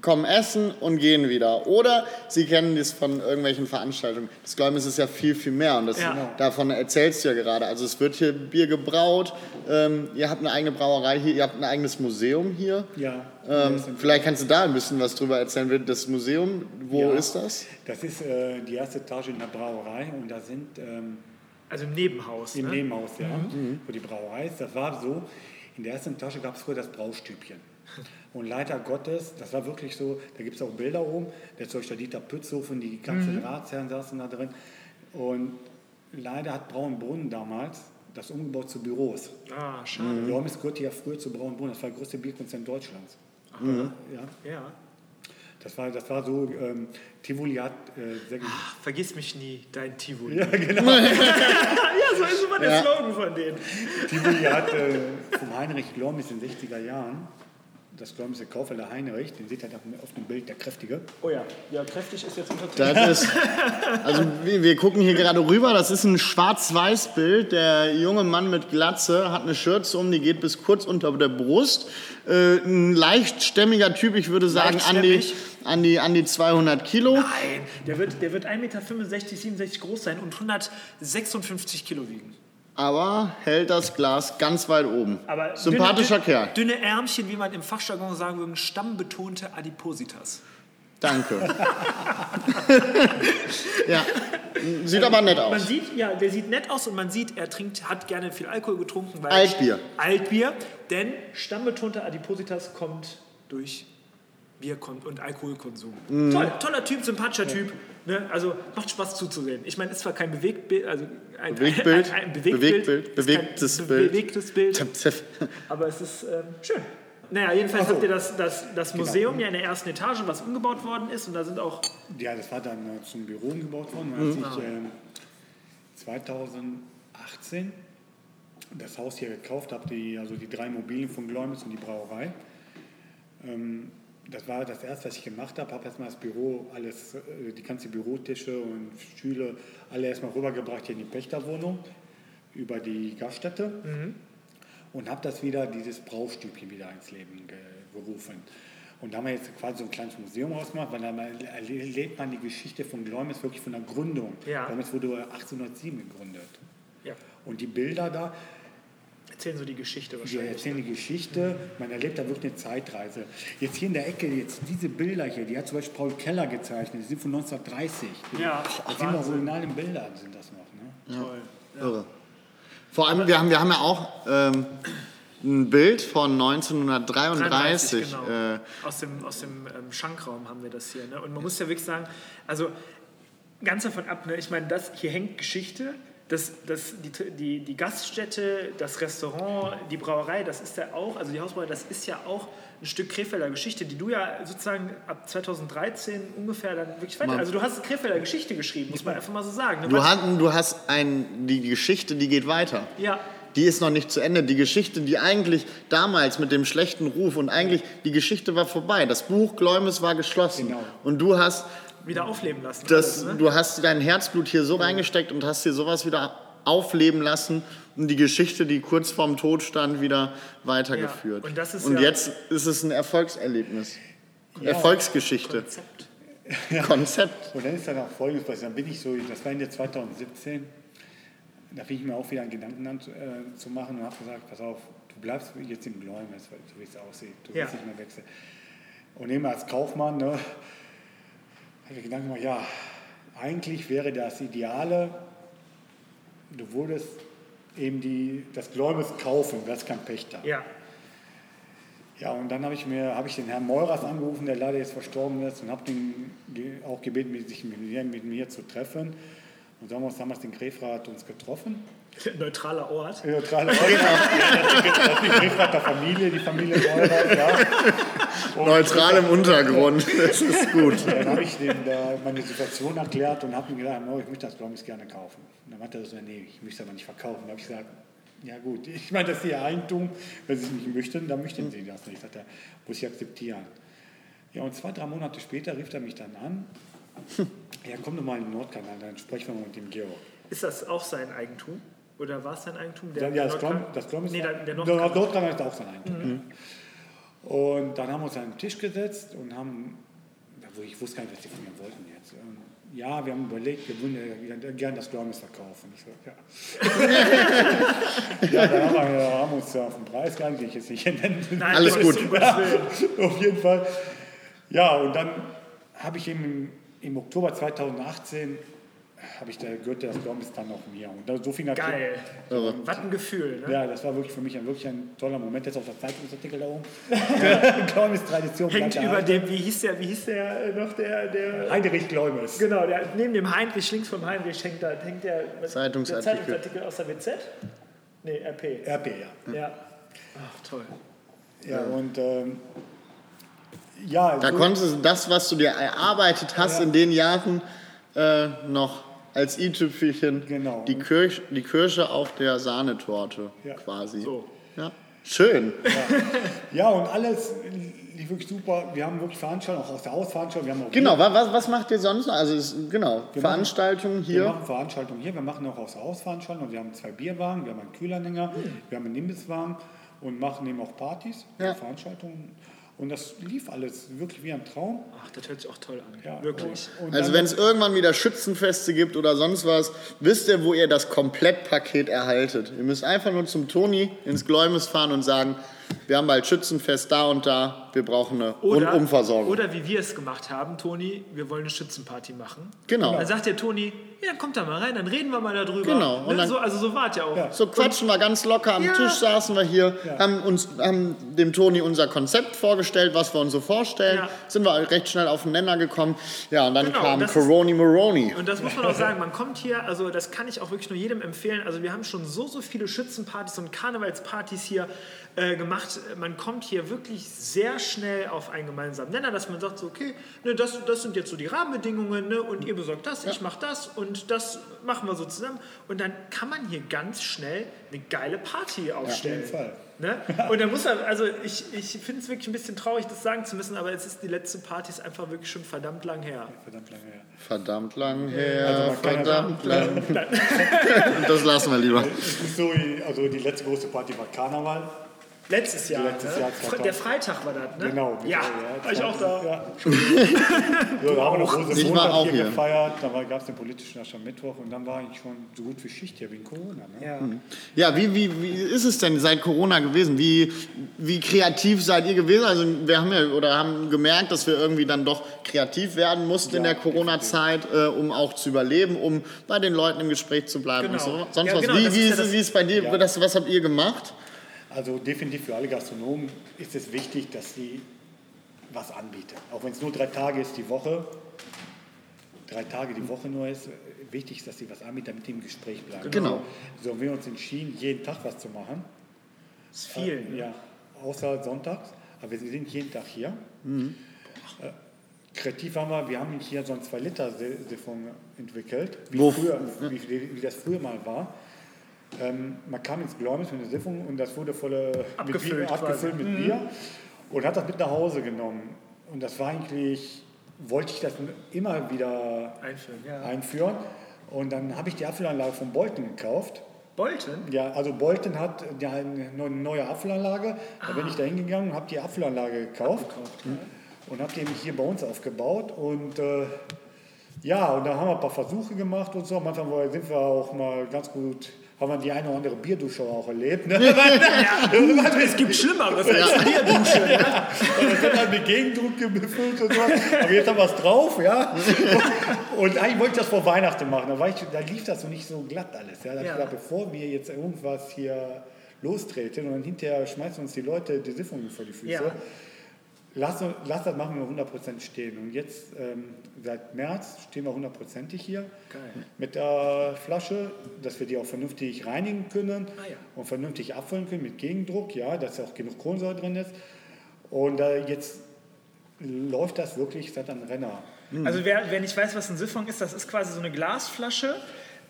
kommen essen und gehen wieder. Oder sie kennen das von irgendwelchen Veranstaltungen. Das Gläumes ist ja viel, viel mehr und das, Ja. davon erzählst du ja gerade. Also es wird hier Bier gebraut, ähm, ihr habt eine eigene Brauerei hier, ihr habt ein eigenes Museum hier. ja. Ähm, vielleicht kannst du da ein bisschen was drüber erzählen. Das Museum, wo Ja. ist das? Das ist äh, die erste Etage in der Brauerei und da sind ähm, Also im Nebenhaus. im ne? Nebenhaus, ja, wo die Brauerei ist. Das war so, in der ersten Etage gab es früher das Braustübchen. Und leider Gottes, das war wirklich so, da gibt es auch Bilder oben, der Zeug der Dieter Pützhofen, die ganzen Ratsherren saßen da drin. Und leider hat Braunbrunn damals das umgebaut zu Büros. Ah, schade. Mhm. Lormis gehörte ja früher zu Braunbrunn, das war der größte Bierkonzern Deutschlands. Ja. Ja. Das war, das war so, ähm, Tivoli hat äh, Ach, vergiss mich nie, dein Tivoli. Ja, genau. ja, so ist immer der Ja. Slogan von denen. Tivoli hat äh, vom Heinrich Glormis in den 60er Jahren, das Glormis der Kauffelder Heinrich, den seht ihr da auf dem Bild, der Kräftige. Oh ja, ja, kräftig ist jetzt untertrieben. Das ist, also wir, wir gucken hier gerade rüber, das ist ein Schwarz-Weiß-Bild. Der junge Mann mit Glatze hat eine Schürze um, die geht bis kurz unter der Brust. Äh, ein leicht stämmiger Typ, ich würde sagen an die, Leichtstämmig? an, die, an die 200 Kilo. Nein, der wird, der wird 1,65 Meter, 67 groß sein und 156 Kilo wiegen. Aber hält das Glas ganz weit oben. Aber Sympathischer dünne, Kerl. Dünne Ärmchen, wie man im Fachjargon sagen würde, stammbetonte Adipositas. Danke. ja, sieht aber nett Man aus. sieht, ja, der sieht nett aus und man sieht, er trinkt, hat gerne viel Alkohol getrunken. Weil Altbier. Altbier, denn stammbetonte Adipositas kommt durch Bier und Alkoholkonsum. Mhm. Toll, toller Typ, sympathischer Typ. Ne? Also macht Spaß zuzusehen. Ich meine, ist zwar kein Bewegtbild, also ein, Bewegtbild, ein, ein Bewegtbild, Bewegtbild, ist kein bewegtes be- Bild. bewegtes Bild, aber es ist ähm, schön. Naja, jedenfalls so. habt ihr das, das, das Museum ja in der ersten Etage, was umgebaut worden ist und da sind auch Ja, das war dann äh, zum Büro umgebaut worden. Und als ich ähm, 2018 das Haus hier gekauft habe, die, also die drei Immobilien von Gläumis und die Brauerei, ähm, das war das erste, was ich gemacht habe. Habe erstmal das Büro, alles, äh, die ganzen Bürotische und Stühle, alle erstmal rübergebracht hier in die Pächterwohnung über die Gaststätte und habe das wieder, dieses Braustübchen wieder ins Leben ge gerufen. Und da haben wir jetzt quasi so ein kleines Museum rausgemacht, weil da erlebt man die Geschichte von Gläumis wirklich von der Gründung. Ja. Gläumis wurde 1807 gegründet. ja, Und die Bilder da, erzählen so die Geschichte wahrscheinlich. erzählen die Geschichte, man erlebt da wirklich eine Zeitreise. Jetzt hier in der Ecke, jetzt diese Bilder hier, die hat zum Beispiel Paul Keller gezeichnet, die sind von 1930. Ja, das sind noch Wahnsinn. original in Bildern, sind das noch. Ne? Toll. Irre. Vor allem, wir haben, wir haben ja auch ähm, ein Bild von 1933. 33, genau. äh, aus dem, aus dem ähm, Schankraum haben wir das hier. Ne? Und man muss ja wirklich sagen, also ganz davon ab, ne? ich meine, das, hier hängt Geschichte. Das, das, die, die, die Gaststätte, das Restaurant, die Brauerei, das ist ja auch, also die Hausbrauerei, das ist ja auch ein Stück Krefelder Geschichte, die du ja sozusagen ab 2013 ungefähr dann wirklich weiter. Also du hast Krefelder Geschichte geschrieben, muss man einfach mal so sagen. Ne? du, hast, du hast ein, die Geschichte, die geht weiter. ja, Die ist noch nicht zu Ende. Die Geschichte, die eigentlich damals mit dem schlechten Ruf und eigentlich die Geschichte war vorbei. Das Buch Gläumes war geschlossen. Genau. Und du hast wieder aufleben lassen. das, alles, ne? du hast dein Herzblut hier so reingesteckt und hast hier sowas wieder aufleben lassen und die Geschichte, die kurz vorm Tod stand, wieder weitergeführt. Ja, und das ist und ja- jetzt ist es ein Erfolgserlebnis. Erfolgsgeschichte. Konzept. Konzept. Und dann ist dann auch Folgendes passiert. Dann bin ich so, das war Ende 2017, da fing ich mir auch wieder einen Gedanken an zu, äh, zu machen und habe gesagt, pass auf, du bleibst jetzt im Gläumes, weil so wie es aussieht. Du Ja. wirst nicht mehr wechseln. Und eben als Kaufmann, ne, habe ich Gedanken gemacht, ja, eigentlich wäre das Ideale, du würdest eben die, das Gläumes kaufen, das ist kein Pächter. Ja, Ja, und dann habe ich mir habe ich den Herrn Meuras angerufen, der leider jetzt verstorben ist, und habe ihn auch gebeten, sich mit mir, mit mir zu treffen. Und so haben wir uns damals den Grefrat uns getroffen. neutraler Ort. Neutrale Ort. Das ist die Grefrater Familie, die Familie Meuras, ja. Neutral im Untergrund. Das ist gut. Dann habe ich dem da meine Situation erklärt und habe ihm gesagt, oh, ich möchte das Glaumis gerne kaufen. Und dann meinte er so, nee, ich möchte es aber nicht verkaufen. Dann habe ich gesagt, ja gut, ich meine, das ist Ihr Eigentum. Wenn Sie es nicht möchten, dann möchten Sie das nicht. Er, muss ich akzeptieren. Ja, und zwei, drei Monate später rief er mich dann an. Ja, komm doch mal in den Nordkanal, dann sprechen wir mal mit dem Georg. Ist das auch sein Eigentum? Oder war es sein Eigentum? Ja, ja, das Glaumis, das der, der der Nordkanal. Nordkanal ist auch sein Eigentum. ja. Und dann haben wir uns an den Tisch gesetzt und haben, ja, wo ich wusste gar nicht, was die von mir wollten jetzt. Ähm, Ja, wir haben überlegt, wir würden ja gerne das Glaumis verkaufen. Ich so, ja. ja, dann haben wir haben uns ja auf den Preis geeinigt, den ich jetzt nicht nennen. Nein, Alles gut. Willen. Auf jeden Fall. Ja, und dann habe ich eben im, im Oktober 2018 habe ich da gehört, das Glaumis dann noch mir. Und da, so fing das Geil. Irre. Was ein Gefühl, ne? ja, das war wirklich für mich ein, wirklich ein toller Moment. Jetzt auf der Zeitungsartikel da oben. Glaumis Tradition. Hängt über erhalten. dem, wie hieß der, wie hieß der äh, noch, der, der Heinrich Glaumis. Genau, der, neben dem Heinrich, links vom Heinrich hängt da hängt der, Zeitungsartikel. der Zeitungsartikel aus der WZ? Nee, RP. RP, ja. Ja. Ach, toll. Ja, und ähm, Ja, Da so- konntest du das, was du dir erarbeitet hast Ja. in den Jahren, äh, noch als i-Tüpfelchen Genau. die, Kirch, die Kirsche auf der Sahnetorte Ja. quasi. So. Ja. Schön. ja, und alles lief wirklich super. Wir haben wirklich Veranstaltungen, auch aus der Hausveranstaltung. Wir haben auch Genau, wa- was, was macht ihr sonst noch? Also es, genau, Veranstaltungen Wir hier. machen Veranstaltungen hier, wir machen auch aus der Hausveranstaltung. Wir haben zwei Bierwagen, wir haben einen Kühlanhänger, wir haben einen Imbisswagen und machen eben auch Partys, Ja. Veranstaltungen. Und das lief alles wirklich wie ein Traum. Ach, das hört sich auch toll an. Ja, Wirklich. Und, und Also wenn es irgendwann wieder Schützenfeste gibt oder sonst was, wisst ihr, wo ihr das Komplettpaket erhaltet. Ihr müsst einfach nur zum Toni ins Gläumes fahren und sagen, wir haben bald Schützenfest da und da, wir brauchen eine Rundumversorgung. Oder wie wir es gemacht haben, Toni, wir wollen eine Schützenparty machen. Genau. Dann sagt der Toni, ja, dann kommt da mal rein, dann reden wir mal darüber. Genau, und Ne? dann- so, also so war es ja auch. Ja. So quatschen wir ganz locker am Ja. Tisch, saßen wir hier, Ja. haben, uns, haben dem Toni unser Konzept vorgestellt, was wir uns so vorstellen. Sind wir recht schnell auf den Nenner gekommen. Ja, und dann Genau, kam Coroni Moroni. Und das muss man auch sagen, man kommt hier, also das kann ich auch wirklich nur jedem empfehlen. Also wir haben schon so, so viele Schützenpartys und Karnevalspartys hier äh, gemacht. Man kommt hier wirklich sehr schnell auf einen gemeinsamen Nenner, dass man sagt, so, okay, ne, das, das sind jetzt so die Rahmenbedingungen ne, und ihr besorgt das, ich mache das und das machen wir so zusammen. Und dann kann man hier ganz schnell eine geile Party aufstellen. jeden Fall. Ne? Und da muss man, also ich, ich finde es wirklich ein bisschen traurig, das sagen zu müssen, aber es ist die letzte Party ist einfach wirklich schon verdammt lang her. Verdammt lange her. Verdammt lang her, Also kann ja verdammt lang. das lassen wir lieber. Es ist so, also die letzte große Party war Karneval. Letztes Jahr. Letztes ne? Jahr, 2000. Der Freitag war das, ne? Genau. Ja, war ich auch da. Ja, so, da haben wir noch große Ich war Montag auch hier hier. gefeiert, dann gab es den politischen Aschermittwoch und dann war eigentlich schon so gut wie Schicht hier wegen Corona. Ne? Ja. Ja, wie, wie, wie ist es denn seit Corona gewesen? Wie, wie kreativ seid ihr gewesen? Also wir haben ja oder haben gemerkt, dass wir irgendwie dann doch kreativ werden mussten in Ja, der Corona-Zeit, äh, um auch zu überleben, um bei den Leuten im Gespräch zu bleiben Genau. und so. Sonst Ja, was. genau, wie, das wie, ist ja ist, das- wie ist bei dir? Ja. Das, was habt ihr gemacht? Also definitiv für alle Gastronomen ist es wichtig, dass sie was anbieten. Auch wenn es nur drei Tage ist die Woche, drei Tage die Woche nur ist, wichtig ist, dass sie was anbieten, damit die im Gespräch bleiben. Genau. So haben wir uns entschieden, jeden Tag was zu machen. Das ist viel. ne? Ja, außer sonntags. Aber wir sind jeden Tag hier. Mhm. Äh, Kreativ haben wir, wir haben hier so ein 2-Liter-Siphon entwickelt, wie, früher, wie, wie das früher mal war. Ähm, man kam ins Gläumis mit einer Siphon und das wurde voll äh, Abgefüllt mit, Bier, abgefüllt mit Bier und hat das mit nach Hause genommen. Und das war eigentlich, wollte ich das immer wieder Einführen, ja. einführen. Und dann habe ich die Abfüllanlage von Bolton gekauft. Bolton? Ja, also Bolton hat eine neu- neue Abfüllanlage. Da bin ich da hingegangen und habe die Abfüllanlage gekauft. Und habe die hier bei uns aufgebaut. Und äh, ja, und da haben wir ein paar Versuche gemacht und so. War- sind wir auch mal ganz gut, haben wir die eine oder andere Bierdusche auch erlebt. Ne? Es gibt Schlimmeres als Bierdusche. Ne? Und das wird dann mit Gegendruck befüllt und so. Aber jetzt haben wir es drauf, ja. Und eigentlich wollte ich das vor Weihnachten machen. Da, ich, da lief das noch nicht so glatt alles. Ja. Da Ja. ich gedacht, bevor wir jetzt irgendwas hier lostreten und dann hinterher schmeißen uns die Leute die Siphon vor die Füße. Ja. Lass, lass das machen wir 100% stehen. Und jetzt, ähm, seit März, stehen wir 100%ig hier Geil. mit der Flasche, dass wir die auch vernünftig reinigen können Ah, ja. und vernünftig abfüllen können mit Gegendruck, ja, dass auch genug Kohlensäure drin ist. Und äh, jetzt läuft das wirklich seit ein Renner. Also wer, wer nicht weiß, was ein Siphon ist, das ist quasi so eine Glasflasche.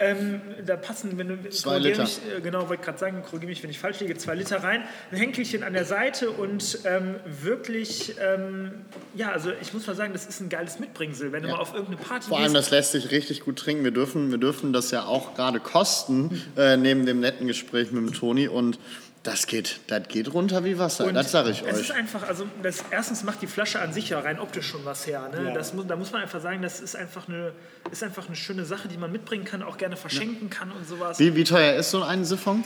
Ähm, da passen, wenn du Zwei Liter. mich, äh, genau, wollte gerade sagen, korrigiere mich, wenn ich falsch liege, zwei Liter rein, ein Henkelchen an der Seite und ähm, wirklich, ähm, ja, also ich muss mal sagen, das ist ein geiles Mitbringsel, wenn du Ja. mal auf irgendeine Party Vor allem, gehst. das lässt sich richtig gut trinken. Wir dürfen, wir dürfen das ja auch gerade kosten, äh, neben dem netten Gespräch mit dem Toni. Und das geht, das geht runter wie Wasser, Und das sage ich Es euch. ist einfach, also das, erstens macht die Flasche an sich ja rein optisch schon was her. Ne? Ja. Das muss, da muss man einfach sagen, das ist einfach, eine, ist einfach eine schöne Sache, die man mitbringen kann, auch gerne verschenken kann und sowas. Wie, wie teuer ist so ein Siphon?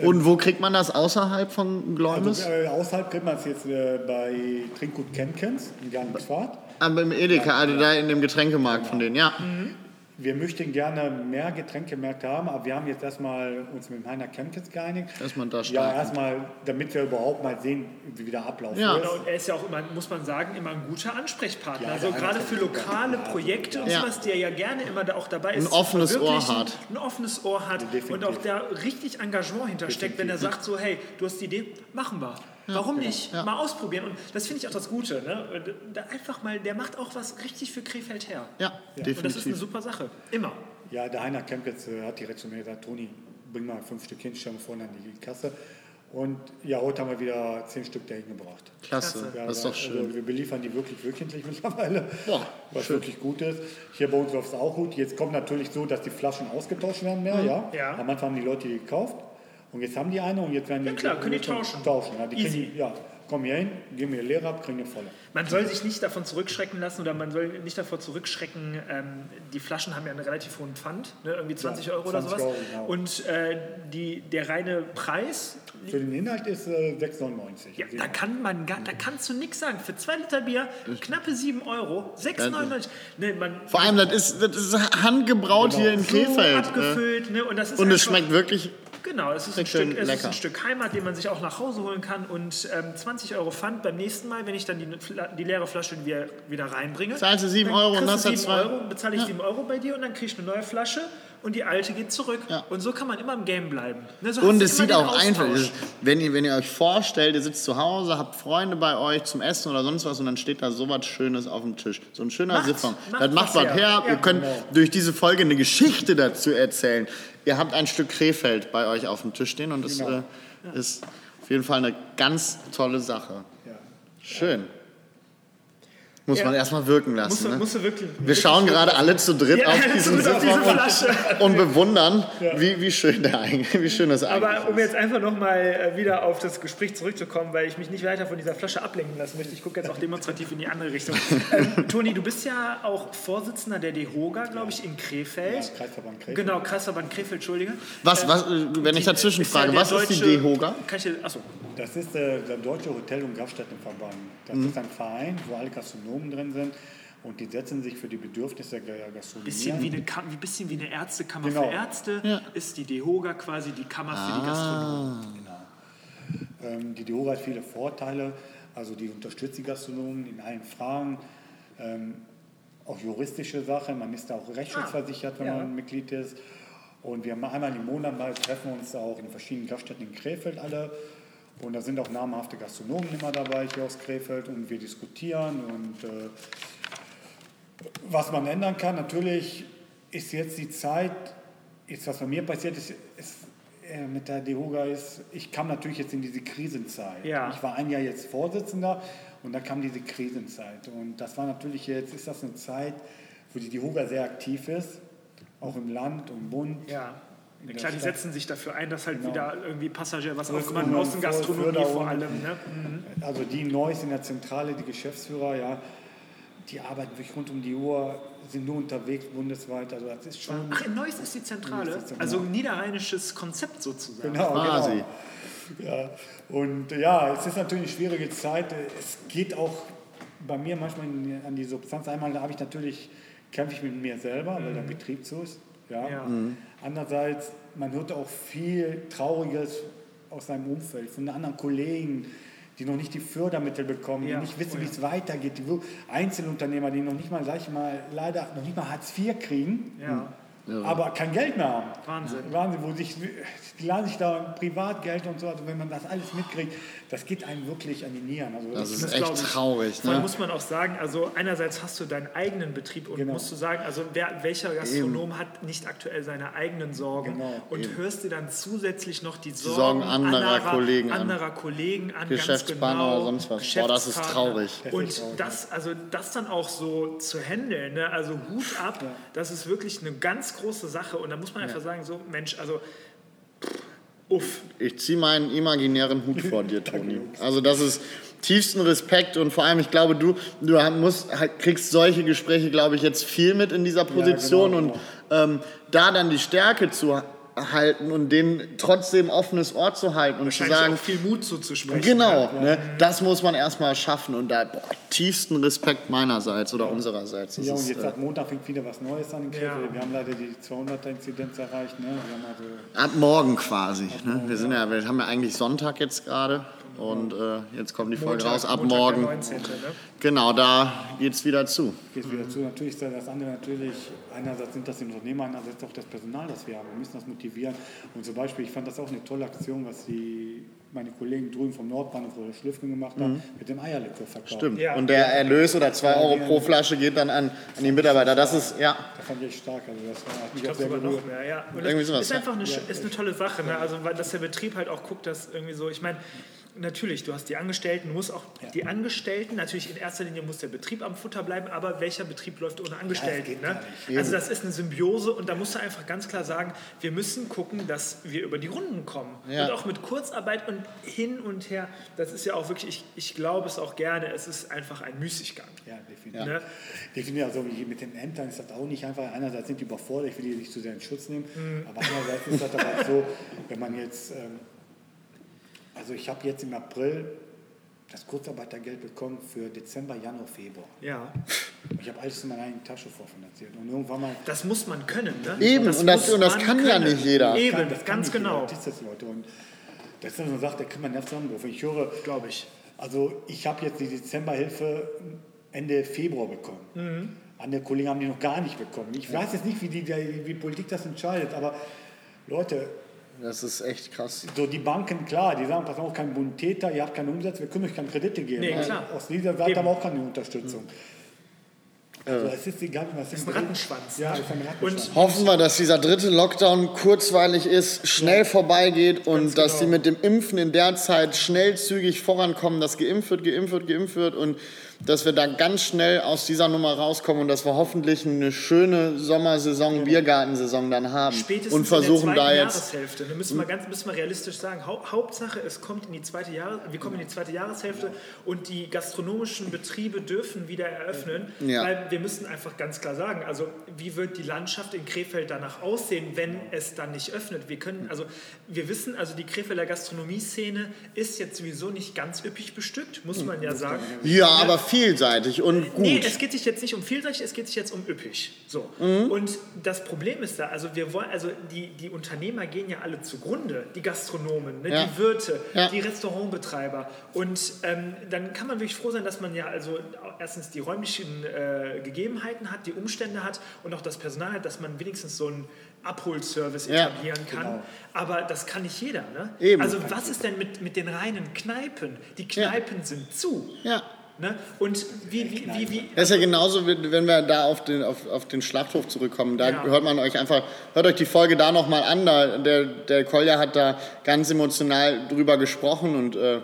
Und wo kriegt man das außerhalb von Gläumes? Also, äh, außerhalb kriegt man es jetzt äh, bei Trinkgut Kemkens in Garmisch-Fahrt. Aber im Edeka, also da in dem Getränkemarkt von denen, ja. Wir möchten gerne mehr Getränkemärkte haben, aber wir haben jetzt erstmal uns mit Heiner Kemkens geeinigt. Erstmal da Ja, starten. erstmal, damit wir überhaupt mal sehen, wie der Ablauf Ja. ist. Genau, und er ist ja auch immer, muss man sagen, immer ein guter Ansprechpartner. Ja, also gerade für lokale Ja, Projekte und ja. sowas, der ja gerne immer da auch dabei ist. Ein offenes Ohr hat. Ein offenes Ohr hat Definitiv. und auch da richtig Engagement hintersteckt, wenn er sagt so, hey, du hast die Idee, machen wir. Warum nicht? Mal ausprobieren. Und das finde ich auch das Gute. Ne? Da einfach mal, der macht auch was richtig für Krefeld her. Ja, Und das ist eine definitiv. super Sache. Immer. Ja, der Heiner Kempkes äh, hat direkt zu mir gesagt, Toni, bring mal fünf Stück hin, stellen wir vorne an die Kasse. Und ja, heute haben wir wieder zehn Stück dahin gebracht. Klasse. Ja, das ist da- doch Also schön. wir beliefern die wirklich wöchentlich mittlerweile, Boah, was schön. wirklich gut ist. Hier bei uns läuft es auch gut. Jetzt kommt natürlich so, dass die Flaschen ausgetauscht werden mehr. Ja? Ja. Am Anfang haben die Leute die gekauft und jetzt haben die eine und jetzt werden die Ja, klar, können die tauschen. tauschen. Ja, die Easy. die- ja, kommen hier hin, geben mir leer ab, kriegen eine volle. Man soll sich nicht davon zurückschrecken lassen oder man soll nicht davor zurückschrecken. Ähm, die Flaschen haben ja einen relativ hohen Pfand, ne? irgendwie 20 Ja, Euro oder 20 sowas. Euro, genau. Und äh, die, der reine Preis, Für den Inhalt ist äh, 6,99. ja, da, kann man gar, da kannst du nichts sagen. Für zwei Liter Bier knappe 7 Euro, 6,99. Ne, man Vor allem, das ist, das ist handgebraut hier in Krefeld. ne? abgefüllt. Ne? Und, das ist Und es schmeckt wirklich Genau, es ist, ein Stück, es ist ein Stück Heimat, den man sich auch nach Hause holen kann. Und ähm, 20 Euro Pfand beim nächsten Mal, wenn ich dann die, die leere Flasche wieder, wieder reinbringe. Zahlst du sieben dann Euro und hast du dann 7 zwei- Euro, bezahle ich 7 Euro bei dir und dann kriegst du eine neue Flasche und die alte geht zurück. Ja. Und so kann man immer im Game bleiben. Ne, so Und es sieht auch einfach, wenn ihr, wenn ihr euch vorstellt, ihr sitzt zu Hause, habt Freunde bei euch zum Essen oder sonst was und dann steht da so was Schönes auf dem Tisch. So ein schöner Macht- Siphon. macht Das macht was her. her. Ihr könnt durch diese Folge eine Geschichte dazu erzählen. Ihr habt ein Stück Krefeld bei euch auf dem Tisch stehen und das Genau. äh, ist auf jeden Fall eine ganz tolle Sache. Schön. Muss Ja. man erstmal wirken lassen. Musst du, ne? musst du wirklich. Wir schauen gerade alle zu dritt Ja, auf diesen auf diese Flasche. und, und bewundern, wie, wie, schön der eigentlich, wie schön das eigentlich Aber um ist. jetzt einfach nochmal wieder auf das Gespräch zurückzukommen, weil ich mich nicht weiter von dieser Flasche ablenken lassen möchte. Ich gucke jetzt auch demonstrativ in die andere Richtung. Ähm, Toni, du bist ja auch Vorsitzender der DEHOGA, glaube ich, in Krefeld. Ja, Kreisverband Krefeld. Genau, Kreisverband Krefeld, Entschuldige. Was, was, äh, wenn ich dazwischen Ist ja frage, was ist die deutsche- DEHOGA? Kann ich dir, achso, Das ist äh, der Deutsche Hotel- und Gaststättenverband. Das Mhm. ist ein Verein, wo alle Gastronomen drin sind und die setzen sich für die Bedürfnisse der Gastronomie bisschen ein. wie eine, wie bisschen wie eine Ärztekammer Genau. für Ärzte ist die DEHOGA quasi die Kammer für Ah. die Gastronomen. Ähm, die DEHOGA hat viele Vorteile, also die unterstützt die Gastronomen in allen Fragen. Ähm, auch juristische Sachen, man ist da auch rechtsschutzversichert, wenn ja. man Mitglied ist. Und wir haben einmal im Monat mal treffen uns auch in verschiedenen Gaststätten in Krefeld alle. Und da sind auch namhafte Gastronomen immer dabei hier aus Krefeld und wir diskutieren und äh, was man ändern kann. Natürlich ist jetzt die Zeit, jetzt was bei mir passiert ist, ist äh, mit der DEHOGA ist, ich kam natürlich jetzt in diese Krisenzeit. Ja. Ich war ein Jahr jetzt Vorsitzender und dann kam diese Krisenzeit. Und das war natürlich jetzt, ist das eine Zeit, wo die DEHOGA sehr aktiv ist, auch im Land und Bund. Ja. In der Klar, die Stadt. setzen sich dafür ein, dass halt Genau. wieder irgendwie Passagier, was immer, Außengastronomie vor allem. Ne? Also die Neues in der Zentrale, die Geschäftsführer, ja, die arbeiten wirklich rund um die Uhr, sind nur unterwegs bundesweit. Also das ist schon. Ach, in Neuss ist die Zentrale. Ist die Also ein niederrheinisches Konzept sozusagen. Genau, Quasi. genau. Ja. Und ja, es ist natürlich eine schwierige Zeit. Es geht auch bei mir manchmal an die Substanz. Einmal habe ich natürlich, kämpfe ich mit mir selber, weil der Betrieb so ist. Ja. Ja. Andererseits, man hört auch viel Trauriges aus seinem Umfeld, von anderen Kollegen, die noch nicht die Fördermittel bekommen, Ja. die nicht wissen, Oh wie ja. es weitergeht. Die Einzelunternehmer, die noch nicht mal, sag ich mal, leider noch nicht mal Hartz IV kriegen. Ja. Aber kein Geld mehr haben. Wahnsinn. Wahnsinn, wo sich, die laden sich da Privatgeld und so, also wenn man das alles mitkriegt, das geht einem wirklich an die Nieren. Also Das ist Das echt glaub ich. traurig. Vor allem Ne? muss man auch sagen, also einerseits hast du deinen eigenen Betrieb und Genau. musst du sagen, also wer, welcher Gastronom hat nicht aktuell seine eigenen Sorgen Genau, und hörst dir dann zusätzlich noch die Sorgen, Sorgen anderer Kollegen an. anderer Kollegen an, Geschäftspartner ganz genau, oder sonst was. Boah, das ist traurig. Das ist Und traurig. das, also das dann auch so zu handeln, ne? also Hut ab, das ist wirklich eine ganz große Sache. Und da muss man einfach sagen, so Mensch, also uff, Ich ziehe meinen imaginären Hut vor dir, Toni. Also das ist tiefsten Respekt und vor allem, ich glaube, du, du musst, kriegst solche Gespräche, glaube ich, jetzt viel mit in dieser Position genau, und ähm, da dann die Stärke zu halten und denen trotzdem offenes Ohr zu halten und zu sagen, auch viel Mut zuzusprechen. Genau, ne, das muss man erstmal schaffen und da boah, tiefsten Respekt meinerseits oder unsererseits. Das ja, und ist, jetzt äh, ab Montag fängt wieder was Neues an in Krefeld. Ja. Wir haben leider die 200er-Inzidenz erreicht. Ne? Wir haben also ab morgen quasi. Ne? Wir, sind ja, wir haben ja eigentlich Sonntag jetzt gerade und äh, jetzt kommt die Folge Montag, raus. Ab Montag, morgen, Der 19. Ne? genau, da geht's wieder zu. geht wieder zu. Natürlich ist das andere natürlich, einerseits sind das die Unternehmer, andererseits auch das Personal, das wir haben. Wir müssen das motivieren. Und zum Beispiel, ich fand das auch eine tolle Aktion, was die meine Kollegen drüben vom Nordbahnhof oder Schlüffen gemacht haben, mit dem Eierlikör verkauft. Stimmt. Ja. Und der Erlös oder 2 Euro pro Flasche geht dann an, an die Mitarbeiter. Das ist, ja, Das fand ich stark. Also das war, hat mich Ich glaube sogar noch mehr, ja. Und Irgendwie sowas, ist einfach eine, ist eine tolle Sache, ne? Also weil dass der Betrieb halt auch guckt, dass irgendwie so, ich meine, natürlich, du hast die Angestellten, du musst auch die Angestellten, natürlich in erster Linie muss der Betrieb am Futter bleiben, aber welcher Betrieb läuft ohne Angestellten? geht ne? gar nicht. Also das ist eine Symbiose und da musst du einfach ganz klar sagen, wir müssen gucken, dass wir über die Runden kommen. Ja. Und auch mit Kurzarbeit und hin und her, das ist ja auch wirklich, ich, ich glaube es auch gerne, es ist einfach ein Müßiggang. Ja, definitiv. Ne? Definitiv, also wie mit den Ämtern ist das auch nicht einfach. Einerseits sind die überfordert, ich will die nicht zu sehr in Schutz nehmen, Mhm. aber andererseits ist das aber auch so, wenn man jetzt, ähm, also ich habe jetzt im April das Kurzarbeitergeld bekommen für Dezember, Januar, Februar. Ja, ich habe alles in meiner eigenen Tasche vorfinanziert. Und irgendwann mal das muss man können. Ne? Eben, und das- und das kann ja nicht jeder. Eben, kann- das kann ganz nicht jeder, genau, Das ist das, Leute. Und das ist so eine Sache, da kann man nervt zusammenrufen. Ich höre, glaube ich. Also ich habe jetzt die Dezemberhilfe Ende Februar bekommen. Mhm. Andere Kollegen haben die noch gar nicht bekommen. Ich weiß jetzt nicht, wie die, wie Politik das entscheidet, aber Leute, das ist echt krass. so die Banken, klar, die sagen, pass auf, kein Bonitäter, ihr habt keinen Umsatz, wir können euch keine Kredite geben. Nee, klar. Aus dieser Seite haben wir auch keine Unterstützung. Also es ist egal, was Das ist ein Rattenschwanz. Ja, das ist ein Rattenschwanz. Und Hoffen wir, dass dieser dritte Lockdown kurzweilig ist, schnell vorbeigeht und dass sie genau. mit dem Impfen in der Zeit schnell zügig vorankommen, dass geimpft wird, geimpft wird, geimpft wird und dass wir da ganz schnell aus dieser Nummer rauskommen und dass wir hoffentlich eine schöne Sommersaison, Biergartensaison dann haben Spätestens und versuchen in der da zweiten jetzt Jahreshälfte. Da müssen wir ganz müssen wir realistisch sagen. Hau Hauptsache, es kommt in die zweite Jahres wir kommen in die zweite Jahreshälfte und die gastronomischen Betriebe dürfen wieder eröffnen, Ja. weil wir müssen einfach ganz klar sagen, also wie wird die Landschaft in Krefeld danach aussehen, wenn es dann nicht öffnet? Wir können also wir wissen, also die Krefelder Gastronomie-Szene ist jetzt sowieso nicht ganz üppig bestückt, muss man ja sagen. ja, aber vielseitig und gut. Nee, es geht sich jetzt nicht um vielseitig, es geht sich jetzt um üppig. So. Mhm. Und das Problem ist da, also wir wollen, also die, die Unternehmer gehen ja alle zugrunde, die Gastronomen, ne, Ja. die Wirte, Ja. die Restaurantbetreiber. Und ähm, dann kann man wirklich froh sein, dass man ja also erstens die räumlichen äh, Gegebenheiten hat, die Umstände hat und auch das Personal hat, dass man wenigstens so einen Abholservice Ja, etablieren kann. Aber das kann nicht jeder. Ne? Eben. Also was ist denn mit, mit den reinen Kneipen? Die Kneipen sind zu. Ja. Ne? Und wie, wie, wie, wie, Das ist ja genauso, wie- wenn wir da auf den, auf, auf den Schlachthof zurückkommen. Da Ja. hört man euch einfach, hört euch die Folge da nochmal an. Da, der, der Kolja hat da ganz emotional drüber gesprochen und äh,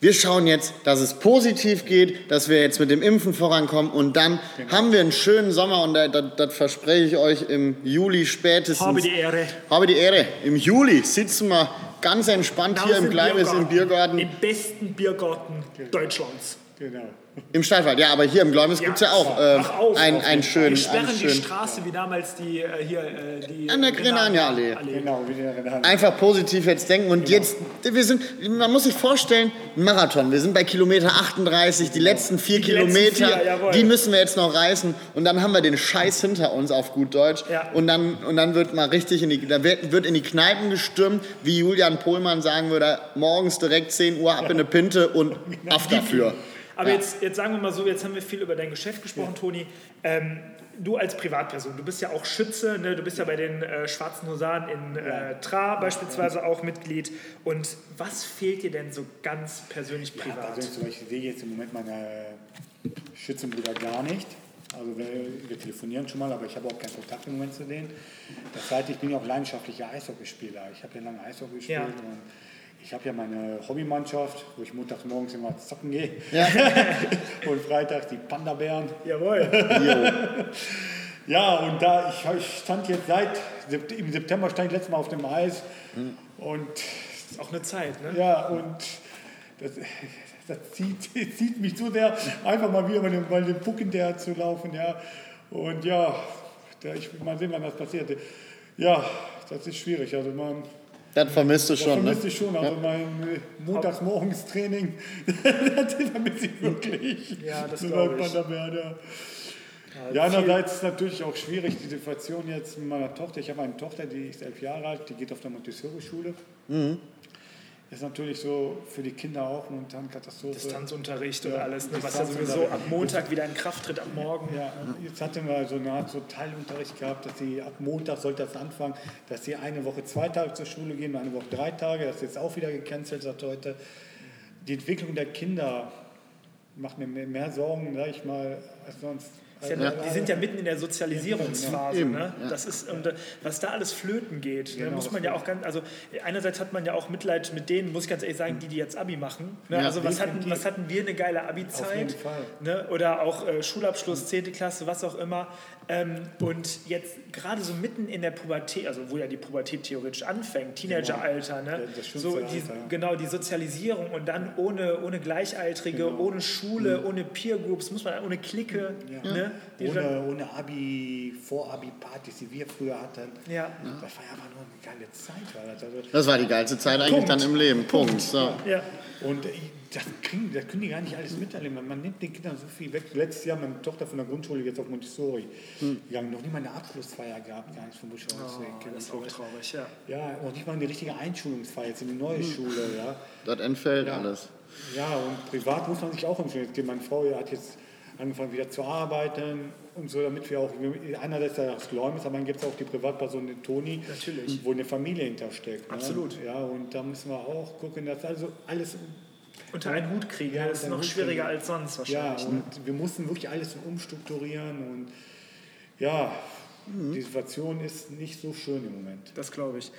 wir schauen jetzt, dass es positiv geht, dass wir jetzt mit dem Impfen vorankommen und dann haben wir einen schönen Sommer und das, das, das verspreche ich euch im Juli spätestens. Habe die Ehre. Habe die Ehre. Im Juli sitzen wir ganz entspannt hier im Gleiwitz im Biergarten Im besten Biergarten Deutschlands. Genau. im Stadtwald. Ja, aber hier im Gläumis gibt es ja auch äh, einen, einen schönen. Wir sperren einen die schönen Straße wie damals die äh, hier äh, die An der Grenania-Allee. Genau, wie der Renat. einfach positiv jetzt denken und jetzt, wir sind, man muss sich vorstellen, Marathon, wir sind bei Kilometer 38, die letzten vier Die letzten Kilometer, vier, jawohl. die müssen wir jetzt noch reißen und dann haben wir den Scheiß hinter uns auf gut Deutsch Ja. und dann, und dann wird mal richtig in die, wird, wird in die Kneipen gestürmt, wie Julian Pohlmann sagen würde, morgens direkt 10 Uhr ab in eine Pinte und auf dafür. Aber Ja. jetzt, jetzt sagen wir mal so, jetzt haben wir viel über dein Geschäft gesprochen, Toni. Ähm, du als Privatperson, du bist ja auch Schütze, ne? du bist ja bei den äh, Schwarzen Husaren in äh, Tra beispielsweise auch Mitglied. Und was fehlt dir denn so ganz persönlich Ja, privat? persönlich zum Beispiel sehe ich jetzt im Moment meine Schützenbrüder gar nicht. Also wir, wir telefonieren schon mal, aber ich habe auch keinen Kontakt im Moment zu denen. Das heißt, ich bin ja auch leidenschaftlicher Eishockeyspieler. Ich habe ja lange Eishockey gespielt Ja. und ich habe ja meine Hobbymannschaft, wo ich montags morgens immer zocken gehe. und freitags die Panda-Bären. Jawohl. Ja, und da ich, ich stand jetzt seit im September stand ich letztes Mal auf dem Eis und Ist auch eine Zeit, ne? ja, und das, das zieht, zieht mich so sehr, einfach mal wieder bei dem, bei dem Puck hinterher zu laufen. Ja. Und ja, da, ich will mal sehen, wann das passiert. Ja, das ist schwierig. Also man Das vermisst du das schon, ne? vermisse ich schon. Also mein äh, Montagsmorgens-Training, das vermisse ich wirklich. Ja, das So glaub läuft ich. man da mehr, ja. Ja, andererseits ist es natürlich auch schwierig, die Situation jetzt mit meiner Tochter. Ich habe eine Tochter, die ist elf Jahre alt, die geht auf der Montessori-Schule. Mhm. Ist natürlich so für die Kinder auch momentan Katastrophe. Distanzunterricht Ja, und alles, ne, was ja sowieso ab Montag wieder in Kraft tritt, ab morgen. Ja, jetzt hatten wir so eine Art so Teilunterricht gehabt, dass sie ab Montag sollte das anfangen, dass sie eine Woche zwei Tage zur Schule gehen, eine Woche drei Tage. Das ist jetzt auch wieder gecancelt seit heute. Die Entwicklung der Kinder macht mir mehr, mehr Sorgen, sag ich mal, als sonst. Ist ja, Die sind ja mitten in der Sozialisierungsphase. Ne? ja. Das ist, und, äh, was da alles flöten geht, ne, Genau, muss man ja auch ganz, also einerseits hat man ja auch Mitleid mit denen, muss ich ganz ehrlich sagen, die, die jetzt Abi machen. Ne? Ja, also was hatten, was hatten wir eine geile Auf Abi-Zeit? jeden Fall. Ne? Oder auch äh, Schulabschluss, 10. Klasse, was auch immer. Ähm, und jetzt gerade so mitten in der Pubertät, also wo ja die Pubertät theoretisch anfängt, Teenageralter, ne? Ja, das schönste so die, ja. genau die Sozialisierung und dann ohne, ohne Gleichaltrige, Genau. ohne Schule, Mhm. ohne Peer Groups, muss man ohne Clique, ne? Ohne, ohne Abi, Vor-Abi-Partys, die wir früher hatten. Ja. Das war ja einfach nur eine geile Zeit. War das. Also, Das war die geilste Zeit eigentlich Punkt. dann im Leben. Punkt. So. Ja. Und äh, das, kriegen, das können die gar nicht alles miterleben. Man nimmt den Kindern so viel weg. Letztes Jahr meine Tochter von der Grundschule jetzt auf Montessori gegangen. Noch nicht mal eine Abschlussfeier gehabt, gar nicht vom Buschhausweg. Oh, das ist auch traurig, ja. Ja, noch nicht mal eine richtige Einschulungsfeier jetzt in die neue Schule. Ja. Das entfällt alles. ja, und privat muss man sich auch umstellen. Geht Meine Frau hat jetzt angefangen wieder zu arbeiten und so, damit wir auch, einerseits das Gläubnis, aber dann gibt es auch die Privatperson, den Toni, Natürlich. wo eine Familie hintersteckt. Ne? Absolut. Ja, und da müssen wir auch gucken, dass also alles Unter einen Hut kriegen, Ja, das ist noch schwieriger als sonst Ja, wahrscheinlich. ne? und wir mussten wirklich alles umstrukturieren und ja, die Situation ist nicht so schön im Moment. Das glaube ich.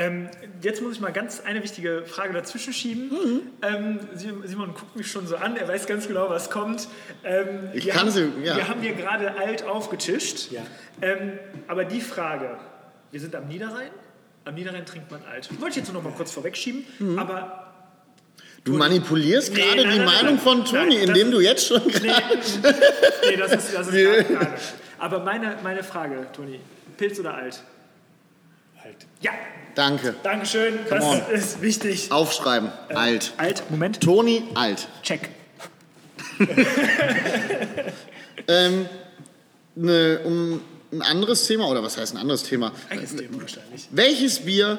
Ähm, jetzt muss ich mal ganz eine wichtige Frage dazwischen schieben. Mhm. Ähm, Simon Simon guckt mich schon so an, er weiß ganz genau, was kommt. Ähm, Ich wir kann haben, sie- ja. Wir haben hier gerade alt aufgetischt. Ja. Ähm, aber die Frage, wir sind am Niederrhein. Am Niederrhein trinkt man alt. Wollte ich jetzt noch mal kurz vorwegschieben, Mhm. aber Du manipulierst Nee, gerade nein, die nein, Meinung nein. von Toni, indem du jetzt schon Nee, gerade. nee das ist, das ist nicht. Aber meine, meine Frage, Toni, Pilz oder alt? Halt. Ja, Danke. Dankeschön, das on. ist wichtig. Aufschreiben. alt. Alt, Moment, Toni, alt. check. Ähm, ne, um ein anderes Thema, oder was heißt ein anderes Thema? Eigenes Thema wahrscheinlich. Welches Bier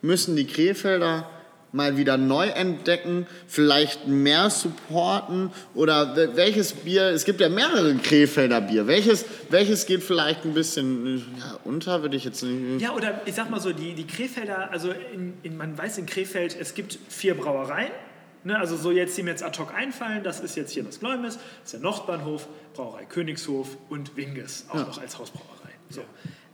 müssen die Krefelder mal wieder neu entdecken, vielleicht mehr supporten oder wel- welches Bier, es gibt ja mehrere Krefelder Bier, welches, welches geht vielleicht ein bisschen ja, unter, würde ich jetzt nicht... Ja, oder ich sag mal so, die, die Krefelder, also in, in, man weiß in Krefeld, es gibt vier Brauereien. Ne, also so jetzt, die mir jetzt ad hoc einfallen, das ist jetzt hier das Gläumes, das ist der Nordbahnhof, Brauerei Königshof und Winges, auch noch als Hausbrauerei. So.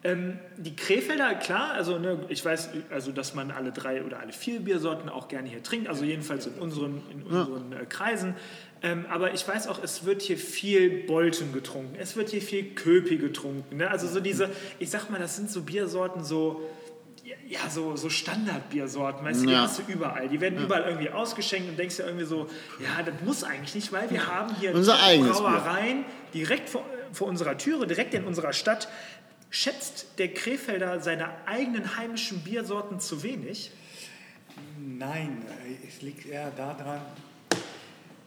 Ähm, die Krefelder, klar, also ne, ich weiß, also dass man alle drei oder alle vier Biersorten auch gerne hier trinkt, also jedenfalls in unseren, in unseren äh, Kreisen. Ähm, aber ich weiß auch, es wird hier viel Bolten getrunken, es wird hier viel Köpi getrunken. Ne? Also so diese, ich sag mal, das sind so Biersorten, so ja, so, so Standardbiersorten, weißt du, die Ja. hast du überall. Die werden überall irgendwie ausgeschenkt und denkst ja irgendwie so, ja, das muss eigentlich nicht, weil wir haben hier Unser. Brauereien direkt vor, vor unserer Türe, direkt in unserer Stadt. Schätzt der Krefelder seine eigenen heimischen Biersorten zu wenig? Nein, äh, es liegt eher daran,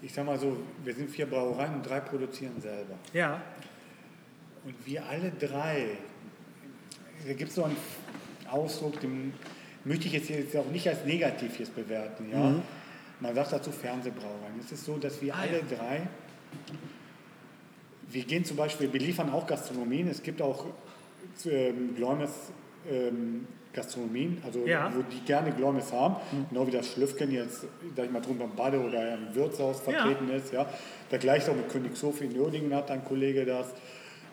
ich sag mal so, wir sind vier Brauereien und drei produzieren selber. Ja. Und wir alle drei, da gibt es so einen Ausdruck, den möchte ich jetzt, jetzt auch nicht als negativ jetzt bewerten. Ja? Man sagt dazu Fernsehbrauereien. Es ist so, dass wir Ah, alle ja. drei, wir gehen zum Beispiel, wir liefern auch Gastronomien. Es gibt auch ähm, Gläumes ähm, Gastronomien, also Ja. wo die gerne Gläumes haben, genau wie das Schlüffken jetzt, sag ich mal, drunter im Bade oder im Wirtshaus Ja. vertreten ist. Ja. Vergleicht auch mit Königshof in Nördingen hat ein Kollege das.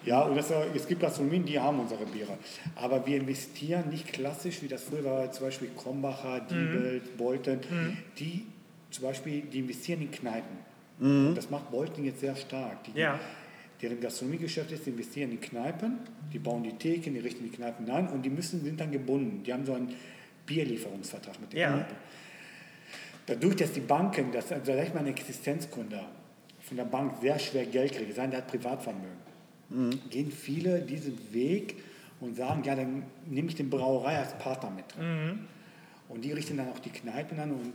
Ja, und das, es gibt Gastronomien, die haben unsere Biere. Aber wir investieren nicht klassisch, wie das früher war, zum Beispiel Krombacher, Diebelt, Bolten. Die zum Beispiel, die investieren in Kneipen. Und Das macht Bolten jetzt sehr stark. Die, Ja. Deren Gastronomiegeschäft ist, die investieren in Kneipen, die bauen die Theken, die richten die Kneipen ein und die müssen, sind dann gebunden. Die haben so einen Bierlieferungsvertrag mit den Ja. Kneipen. Dadurch, dass die Banken, dass, also ich mal, ein Existenzkunde von der Bank sehr schwer Geld kriegt, sein, der hat Privatvermögen, gehen viele diesen Weg und sagen, ja, dann nehme ich den Brauerei als Partner mit. Und die richten dann auch die Kneipen an und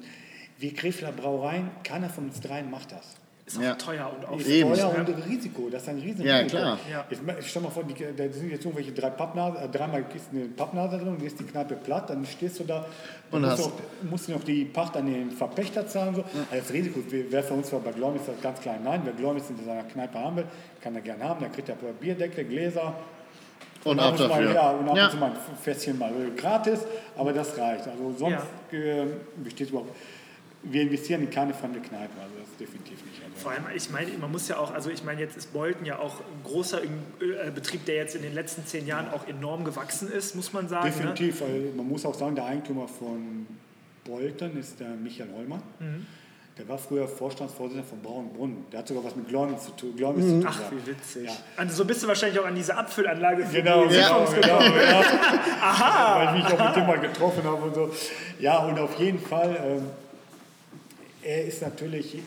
wir Krefeler Brauereien, keiner von uns dreien macht das. Ist auch Ja. teuer und Eben. aufwendig. Teuer ne? und Risiko, das ist ein riesen Ja, Risiko. klar. Ja. Jetzt, ma- stell mal vor, die, da sind jetzt irgendwelche drei Pappnasen, äh, dreimal ist eine Pappnase drin und ist die Kneipe platt, dann stehst du da Und und musst, hast- du auch, musst du noch die Pacht an den Verpächter zahlen. So. Also das Risiko wäre für uns zwar bei das ganz klar nein. Wer Glormis in seiner Kneipe haben will, kann er gerne haben. Der kriegt ja Bierdeckel, Gläser. Und ab ab und zu mal, dafür. Ja, und ab Ja. und zu mal ein Fässchen mal gratis, aber das reicht. Also sonst äh, besteht überhaupt. Wir investieren in keine fremde Kneipe, also das ist definitiv nicht. Vor allem, ich meine, man muss ja auch, also ich meine, jetzt ist Bolton ja auch ein großer äh, Betrieb, der jetzt in den letzten zehn Jahren auch enorm gewachsen ist, muss man sagen. Ne? Definitiv, weil man muss auch sagen, der Eigentümer von Bolton ist der Michael Hollmann. Mhm. Der war früher Vorstandsvorsitzender von Braunbrunn. Der hat sogar was mit Glormis zu tun. Glormis Mhm. zu Ach, wie witzig. Ja. Also so bist du wahrscheinlich auch an diese Abfüllanlage Genau, die genau, Sicherungs- genau, ja. Weil ich mich auch mit dem mal getroffen habe und so. Ja, und auf jeden Fall, ähm, er ist natürlich,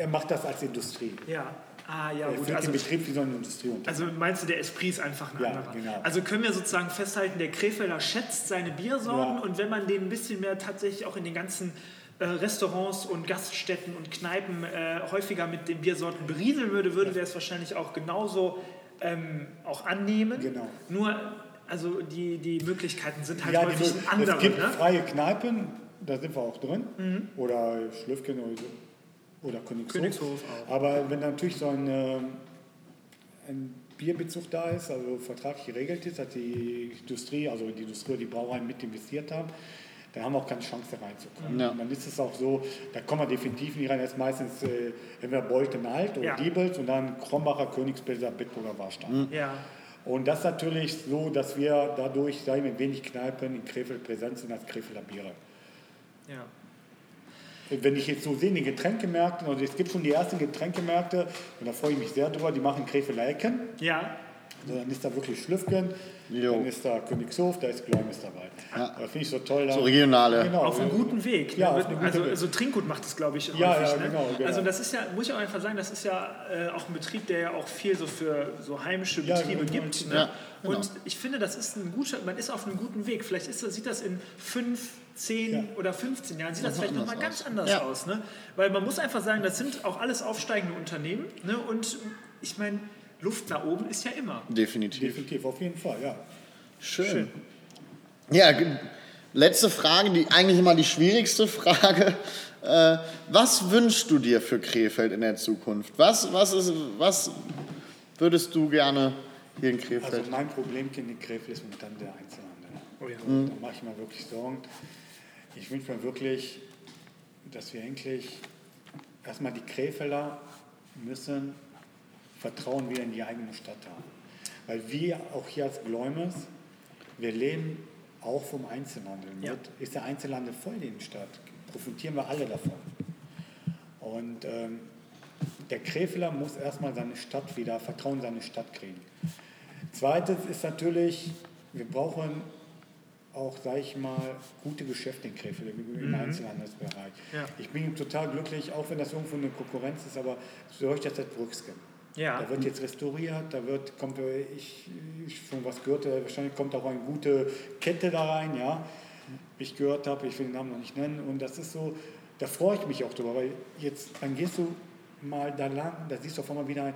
er macht das als Industrie. Ja. Ah, ja, Er gut. führt Also, den Betrieb wie so eine Industrie. also meinst du, der Esprit ist einfach ein Ja, anderer? genau. Also können wir sozusagen festhalten, der Krefelder schätzt seine Biersorten Ja. und wenn man den ein bisschen mehr tatsächlich auch in den ganzen äh, Restaurants und Gaststätten und Kneipen äh, häufiger mit den Biersorten berieseln würde, würde der es wahrscheinlich auch genauso ähm, auch annehmen. Genau. Nur, also die, die Möglichkeiten sind halt Ja, häufig andere. es gibt ne? freie Kneipen, da sind wir auch drin. Oder Schlüffken oder, so. Oder Königshof. Königshof auch. Aber wenn natürlich so ein, ähm, ein Bierbezug da ist, also vertraglich geregelt ist, dass die Industrie, also die Industrie, die Brauereien mit investiert haben, dann haben wir auch keine Chance da reinzukommen. Ja. Und dann ist es auch so, da kommen wir definitiv nicht rein. Das ist meistens äh, entweder Bolten Alt oder Ja. Diebels und dann Krombacher, Königsbilder, Bitburger Warstein. Ja. Und das ist natürlich so, dass wir dadurch, sagen wir, wenig Kneipen in Krefeld präsent sind als Krefelder Biere. ja. Wenn ich jetzt so sehe, in den Getränkemärkten, also es gibt schon die ersten Getränkemärkte, und da freue ich mich sehr drüber, die machen Krefelder Ecken. Ja. Also dann ist da wirklich Schlüffgen, Jo. dann ist da Königshof, da ist Glormis dabei. Ja. Das finde ich so toll. Da. So regionale. Genau. Auf einem guten Weg. Ja, ne? auf einem guten also, Weg. also Trinkgut macht es, glaube ich, Ja, häufig. ja, ne? genau, genau. Also das ist ja, muss ich auch einfach sagen, das ist ja äh, auch ein Betrieb, der ja auch viel so für so heimische Ja, Betriebe genau. gibt. Ne? Ja, genau. Und ich finde, das ist ein guter, man ist auf einem guten Weg. Vielleicht ist, sieht das in fünf, zehn Ja. oder 15 Jahren, sieht das Noch vielleicht nochmal ganz anders Ja. aus. Ne? Weil man muss einfach sagen, das sind auch alles aufsteigende Unternehmen. Ne? Und ich meine, Luft nach oben ist ja immer. Definitiv. Definitiv, auf jeden Fall, ja. Schön. Ja, ge- letzte Frage, die eigentlich immer die schwierigste Frage. Äh, was wünschst du dir für Krefeld in der Zukunft? Was, was, ist, was würdest du gerne hier in Krefeld? Also mein Problemkind in Krefeld ist momentan der Einzelhandel. Oh ja. Da mache ich mir wirklich Sorgen. Ich wünsche mir wirklich, dass wir endlich erstmal die Krefelder müssen Vertrauen wieder in die eigene Stadt haben. Weil wir auch hier als Gläumes, wir leben auch vom Einzelhandel. Ja. Mit, ist der Einzelhandel voll in der Stadt, profitieren wir alle davon. Und ähm, der Krefeler muss erstmal seine Stadt wieder, Vertrauen in seine Stadt kriegen. Zweites ist natürlich, wir brauchen auch, sage ich mal, gute Geschäfte in Krefeld im Einzelhandelsbereich. Ja. Ich bin total glücklich, auch wenn das irgendwo eine Konkurrenz ist, aber so höre ich das jetzt Brücksken. Ja. Da wird jetzt restauriert, da wird, kommt, äh, ich, ich schon was gehört, wahrscheinlich kommt auch eine gute Kette da rein, ja, wie ich gehört habe, ich will den Namen noch nicht nennen und das ist so, da freue ich mich auch drüber, weil jetzt, dann gehst du mal da lang, da siehst du auf einmal wieder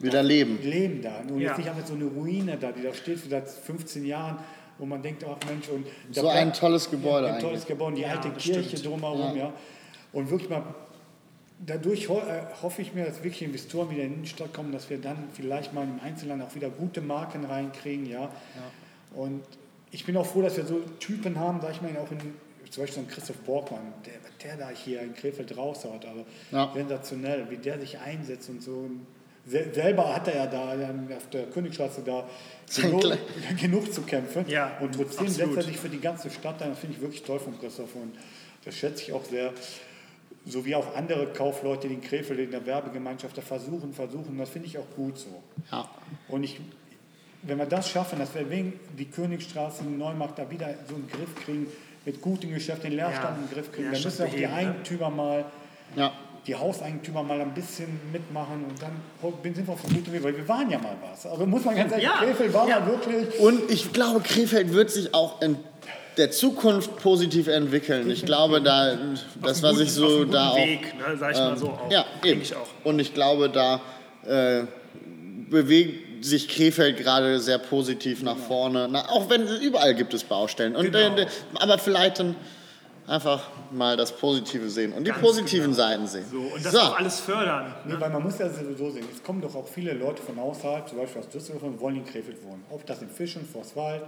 Wieder leben. Leben da. Und Ja. jetzt nicht einfach so eine Ruine da, die da steht seit 15 Jahren, wo man denkt, ach Mensch, und da So ein bleibt- tolles Gebäude ja, ein tolles eigentlich. Gebäude, und die Ja, alte Kirche stimmt. drumherum, ja. Und wirklich mal, dadurch ho äh, hoffe ich mir, dass wirklich Investoren wieder in die Innenstadt kommen, dass wir dann vielleicht mal im Einzelland auch wieder gute Marken reinkriegen, ja. Und ich bin auch froh, dass wir so Typen haben, sag ich mal, auch in, zum Beispiel so ein Christoph Borgmann, der, der da hier in Krefeld raushaut, Ja. sensationell, wie der sich einsetzt und so. Sel selber hat er ja da auf der Königstraße da genug, genug zu kämpfen. Ja, und trotzdem setzt er sich für die ganze Stadt ein. Das finde ich wirklich toll von Christoph und das schätze ich auch sehr. So wie auch andere Kaufleute, die in Krefeld in der Werbegemeinschaft da versuchen, versuchen. Das finde ich auch gut so. Ja. Und ich, wenn wir das schaffen, dass wir wegen die Königstraße in Neumarkt da wieder so einen Griff kriegen, mit guten Geschäften, den Leerstand Ja, in den Griff kriegen, dann müssen auch die ne? Eigentümer mal, Ja. Die Hauseigentümer mal ein bisschen mitmachen und dann sind wir auf einem guten Weg, weil wir waren ja mal was. Also muss man ganz ehrlich, Ja, Krefeld war ja. mal wirklich. Und ich glaube, Krefeld wird sich auch in der Zukunft positiv entwickeln. Ich glaube, da, das, was Guten- ich so da auch. Weg, ne, sag ich mal so auch. Ja, eben. ich auch. Und ich glaube, da äh, bewegt sich Krefeld gerade sehr positiv nach vorne. Na, auch wenn überall gibt es Baustellen. Und, Genau. äh, aber vielleicht dann einfach mal das Positive sehen und die Ganz positiven genau. Seiten sehen. So, und das So. auch alles fördern. Nee, weil man muss ja sowieso sehen, es kommen doch auch viele Leute von außerhalb, zum Beispiel aus Düsseldorf und wollen in Krefeld wohnen. Ob das in Fischen, Forstwald,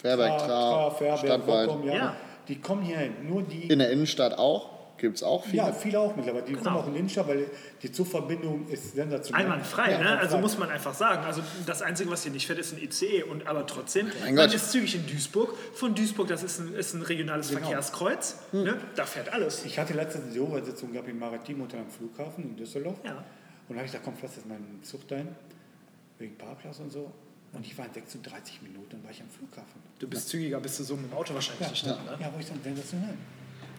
Fairberg, Tra- Trau, Tra- Fairberg, Stadtwald. Bockum, ja, Ja. Die kommen hier hin. Nur die, In der Innenstadt auch. Gibt es auch viele. ja, viele auch mittlerweile. Die Genau. kommen auch in Innenstadt, weil die Zugverbindung ist sensationell. Einwandfrei, Ja, ne? also einwandfrei. muss man einfach sagen. Also das Einzige, was hier nicht fährt, ist ein ICE. Und, aber trotzdem, Mein man Gott. ist zügig in Duisburg. Von Duisburg, das ist ein, ist ein regionales Genau. Verkehrskreuz. Hm. Ne? Da fährt alles. Ich hatte letztens die Obersitzung gehabt im Maritim unter einem Flughafen in Düsseldorf. Ja. Und da habe ich gesagt, komm, fährst jetzt meinen Zug dahin, wegen Parkplatz und so. Und ich war in 36 Minuten, war ich am Flughafen. Du bist zügiger, bist du so mit dem Auto wahrscheinlich ja, da, ne? ja, wo ich dann sensationell.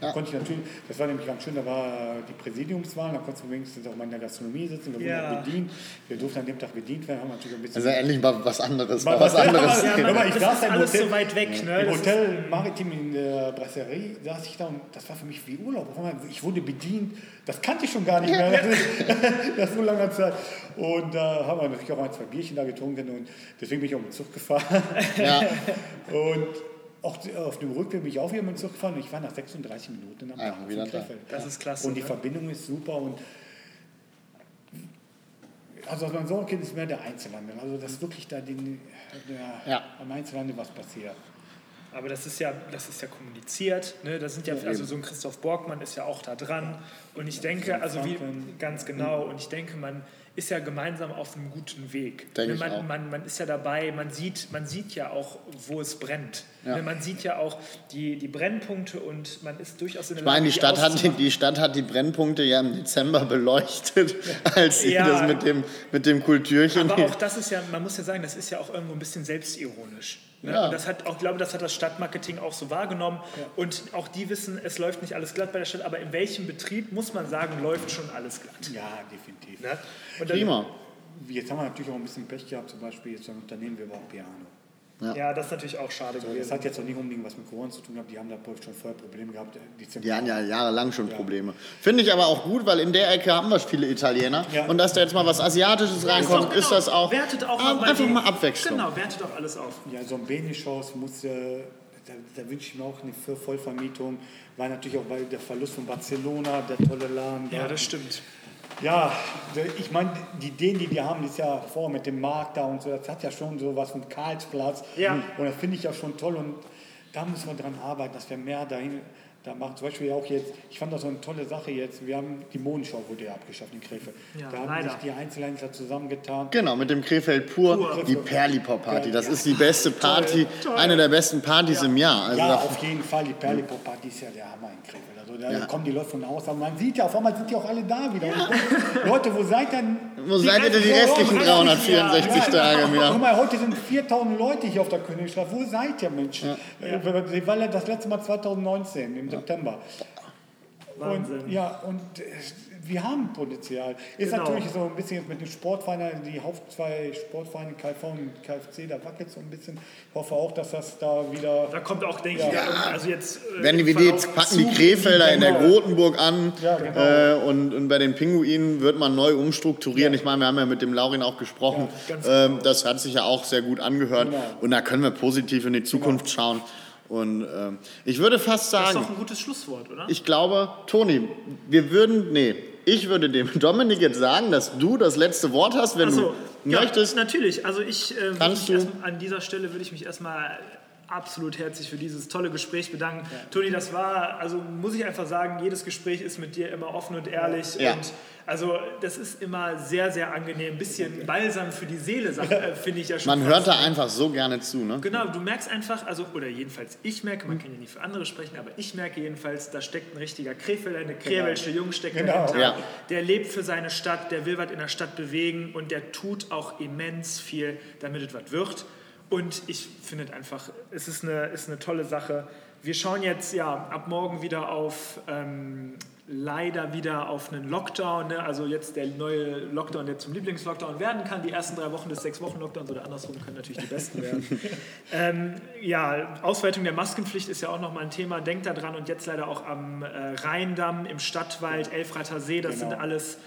Da konnte ich natürlich, das war nämlich ganz schön, da war die Präsidiumswahl, da konntest du wenigstens auch mal in der Gastronomie sitzen, wir wurden Ja. auch bedient. Wir durften an dem Tag bedient werden, haben natürlich ein bisschen. Also endlich mal was anderes. Mal was was- anderes. Ja, man- aber ich das saß ist da im alles Hotel- so weit weg. Ne? Im Das ist- Hotel Maritim in der Brasserie saß ich da und das war für mich wie Urlaub. Ich wurde bedient, das kannte ich schon gar nicht mehr. Das ist so langer Zeit. Und da haben wir natürlich auch ein, zwei Bierchen da getrunken und deswegen bin ich auch mit dem Zug gefahren. Ja. Und auch auf dem Rückweg bin ich auch wieder mit dem Zug gefahren und ich war nach 36 Minuten am Ah, Bahnhof wieder in da. Krefeld. Das ist klasse, Und die ne? Verbindung ist super und also was man so kennt, ist mehr der Einzelhandel. Also dass wirklich da den, der, Ja. am Einzelhandel was passiert. Aber das ist ja, das ist ja kommuniziert. Ne? Das sind ja, also so ein Christoph Borgmann ist ja auch da dran. Und ich denke, also wie ganz genau. Und ich denke, man ist ja gemeinsam auf einem guten Weg. Denke Ne, ich man, auch. man, man ist ja dabei, man sieht, man sieht ja auch, wo es brennt. Ja. Ne? Man sieht ja auch die, die Brennpunkte und man ist durchaus in der Ich meine, die Stadt, hat die, die Stadt hat die Brennpunkte ja im Dezember beleuchtet, als sie Ja. das mit dem, mit dem Kultürchen. Aber auch das ist ja, man muss ja sagen, das ist ja auch irgendwo ein bisschen selbstironisch. Ne? Ja. Das hat auch, ich glaube, das hat das Stadtmarketing auch so wahrgenommen. Und auch die wissen, es läuft nicht alles glatt bei der Stadt, aber in welchem Betrieb muss man sagen, läuft schon alles glatt. Ja, definitiv. Ne? Und dann, Prima. Jetzt haben wir natürlich auch ein bisschen Pech gehabt, zum Beispiel jetzt ein Unternehmen wie auch Piano. Ja, das ist natürlich auch schade So, das gewesen. hat jetzt auch nicht unbedingt was mit Corona zu tun gehabt, die haben da schon vorher Probleme gehabt. Die Die hatten ja jahrelang schon Probleme. Finde ich aber auch gut, weil in der Ecke haben wir viele Italiener. Ja. Und dass da jetzt mal was Asiatisches reinkommt, ist das auch, Wertet auch ah, mal bei einfach mal Abwechslung. Genau, wertet auch alles auf. Ja, so ein Bene-Shows muss, äh, da, da wünsche ich mir auch eine Voll- Vollvermietung, weil natürlich auch weil der Verlust von Barcelona, der tolle Laden. Ja, da- das stimmt. Ja, ich meine, die Ideen, die die haben, das ist ja vor mit dem Markt da und so, das hat ja schon so was von Karlsplatz. Ja. Und das finde ich ja schon toll und da müssen wir dran arbeiten, dass wir mehr dahin da machen. Zum Beispiel auch jetzt, ich fand das so eine tolle Sache jetzt, wir haben die Modenschau wurde ja abgeschafft in Krefeld. Ja, da haben leider. sich die Einzelhändler zusammengetan. Genau, mit dem Krefeld Pur, Pur. die Perlipop-Party. Das ist die beste Party, toll. eine der besten Partys im Jahr. Also Ja, auf jeden Fall, die Perlipop-Party ist ja der Hammer in Krefeld. Also da Ja. kommen die Leute von außen, aber man sieht ja, auf einmal sind die auch alle da wieder. Und Leute, wo seid ihr denn? wo seid ihr denn die restlichen 364 Tage im Guck Jahr? mal, heute sind 4000 Leute hier auf der Königstraße. Wo seid ihr, Menschen? Äh, Weil das letzte Mal 2019, im September. Wahnsinn. Und, ja, und äh, wir haben Potenzial. Ist Genau. natürlich so ein bisschen jetzt mit den Sportvereinen, die Haupt zwei Sportvereine, KV und KFC, da wackelt so ein bisschen. Ich hoffe auch, dass das da wieder. Da kommt auch, denke ich, Ja. wieder, also jetzt. äh, Wenn die, im die jetzt packen die Krefelder in der genau. Grotenburg an Ja, genau. äh, und, und bei den Pinguinen wird man neu umstrukturieren. Ich meine, wir haben ja mit dem Laurin auch gesprochen. Ähm, das hat sich ja auch sehr gut angehört Genau. und da können wir positiv in die Zukunft schauen. Und ähm, ich würde fast Das ist sagen, doch ein gutes Schlusswort, oder? ich glaube, Toni, wir würden, nee, ich würde dem Dominik jetzt sagen, dass du das letzte Wort hast, wenn Achso, du ja, möchtest. natürlich. Also ich äh, Kannst du- erst, an dieser Stelle würde ich mich erstmal absolut herzlich für dieses tolle Gespräch bedanken. Toni, das war, also muss ich einfach sagen, jedes Gespräch ist mit dir immer offen und ehrlich. Ja. Und also das ist immer sehr, sehr angenehm. Ein bisschen Balsam für die Seele, äh, finde ich ja schon. Man fast. hört da einfach so gerne zu, ne? Genau, du merkst einfach, also, oder jedenfalls ich merke, man kann ja nicht für andere sprechen, aber ich merke jedenfalls, da steckt ein richtiger Krefelder, eine Krewelsche Jung steckt Genau. dahinter. Ja. Der lebt für seine Stadt, der will was in der Stadt bewegen und der tut auch immens viel, damit es was wird. Und ich finde einfach, es ist eine, ist eine tolle Sache. Wir schauen jetzt ja ab morgen wieder auf ähm, leider wieder auf einen Lockdown, ne? also jetzt der neue Lockdown, der zum Lieblingslockdown werden kann. Die ersten drei Wochen des sechs Wochen Lockdowns oder andersrum können natürlich die besten werden. ähm, ja, Ausweitung der Maskenpflicht ist ja auch nochmal ein Thema. Denkt da dran und jetzt leider auch am äh, Rheindamm, im Stadtwald, Elfreiter See, das genau. sind alles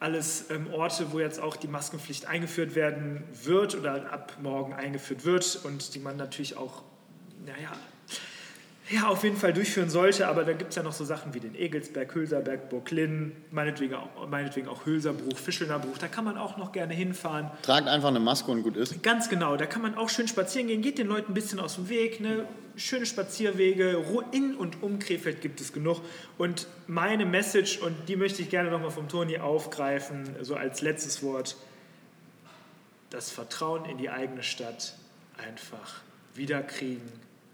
alles ähm, Orte, wo jetzt auch die Maskenpflicht eingeführt werden wird oder ab morgen eingeführt wird und die man natürlich auch, naja, ja, auf jeden Fall durchführen sollte, aber da gibt es ja noch so Sachen wie den Egelsberg, Hülserberg, Burglin, meinetwegen auch, meinetwegen auch Hülserbruch, Fischelner Bruch, da kann man auch noch gerne hinfahren. Tragt einfach eine Maske und gut ist. Ganz genau, da kann man auch schön spazieren gehen, geht den Leuten ein bisschen aus dem Weg, ne? schöne Spazierwege, in und um Krefeld gibt es genug und meine Message, und die möchte ich gerne nochmal vom Toni aufgreifen, so als letztes Wort, das Vertrauen in die eigene Stadt einfach wiederkriegen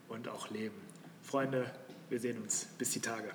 und auch leben. Freunde, wir sehen uns. Bis die Tage.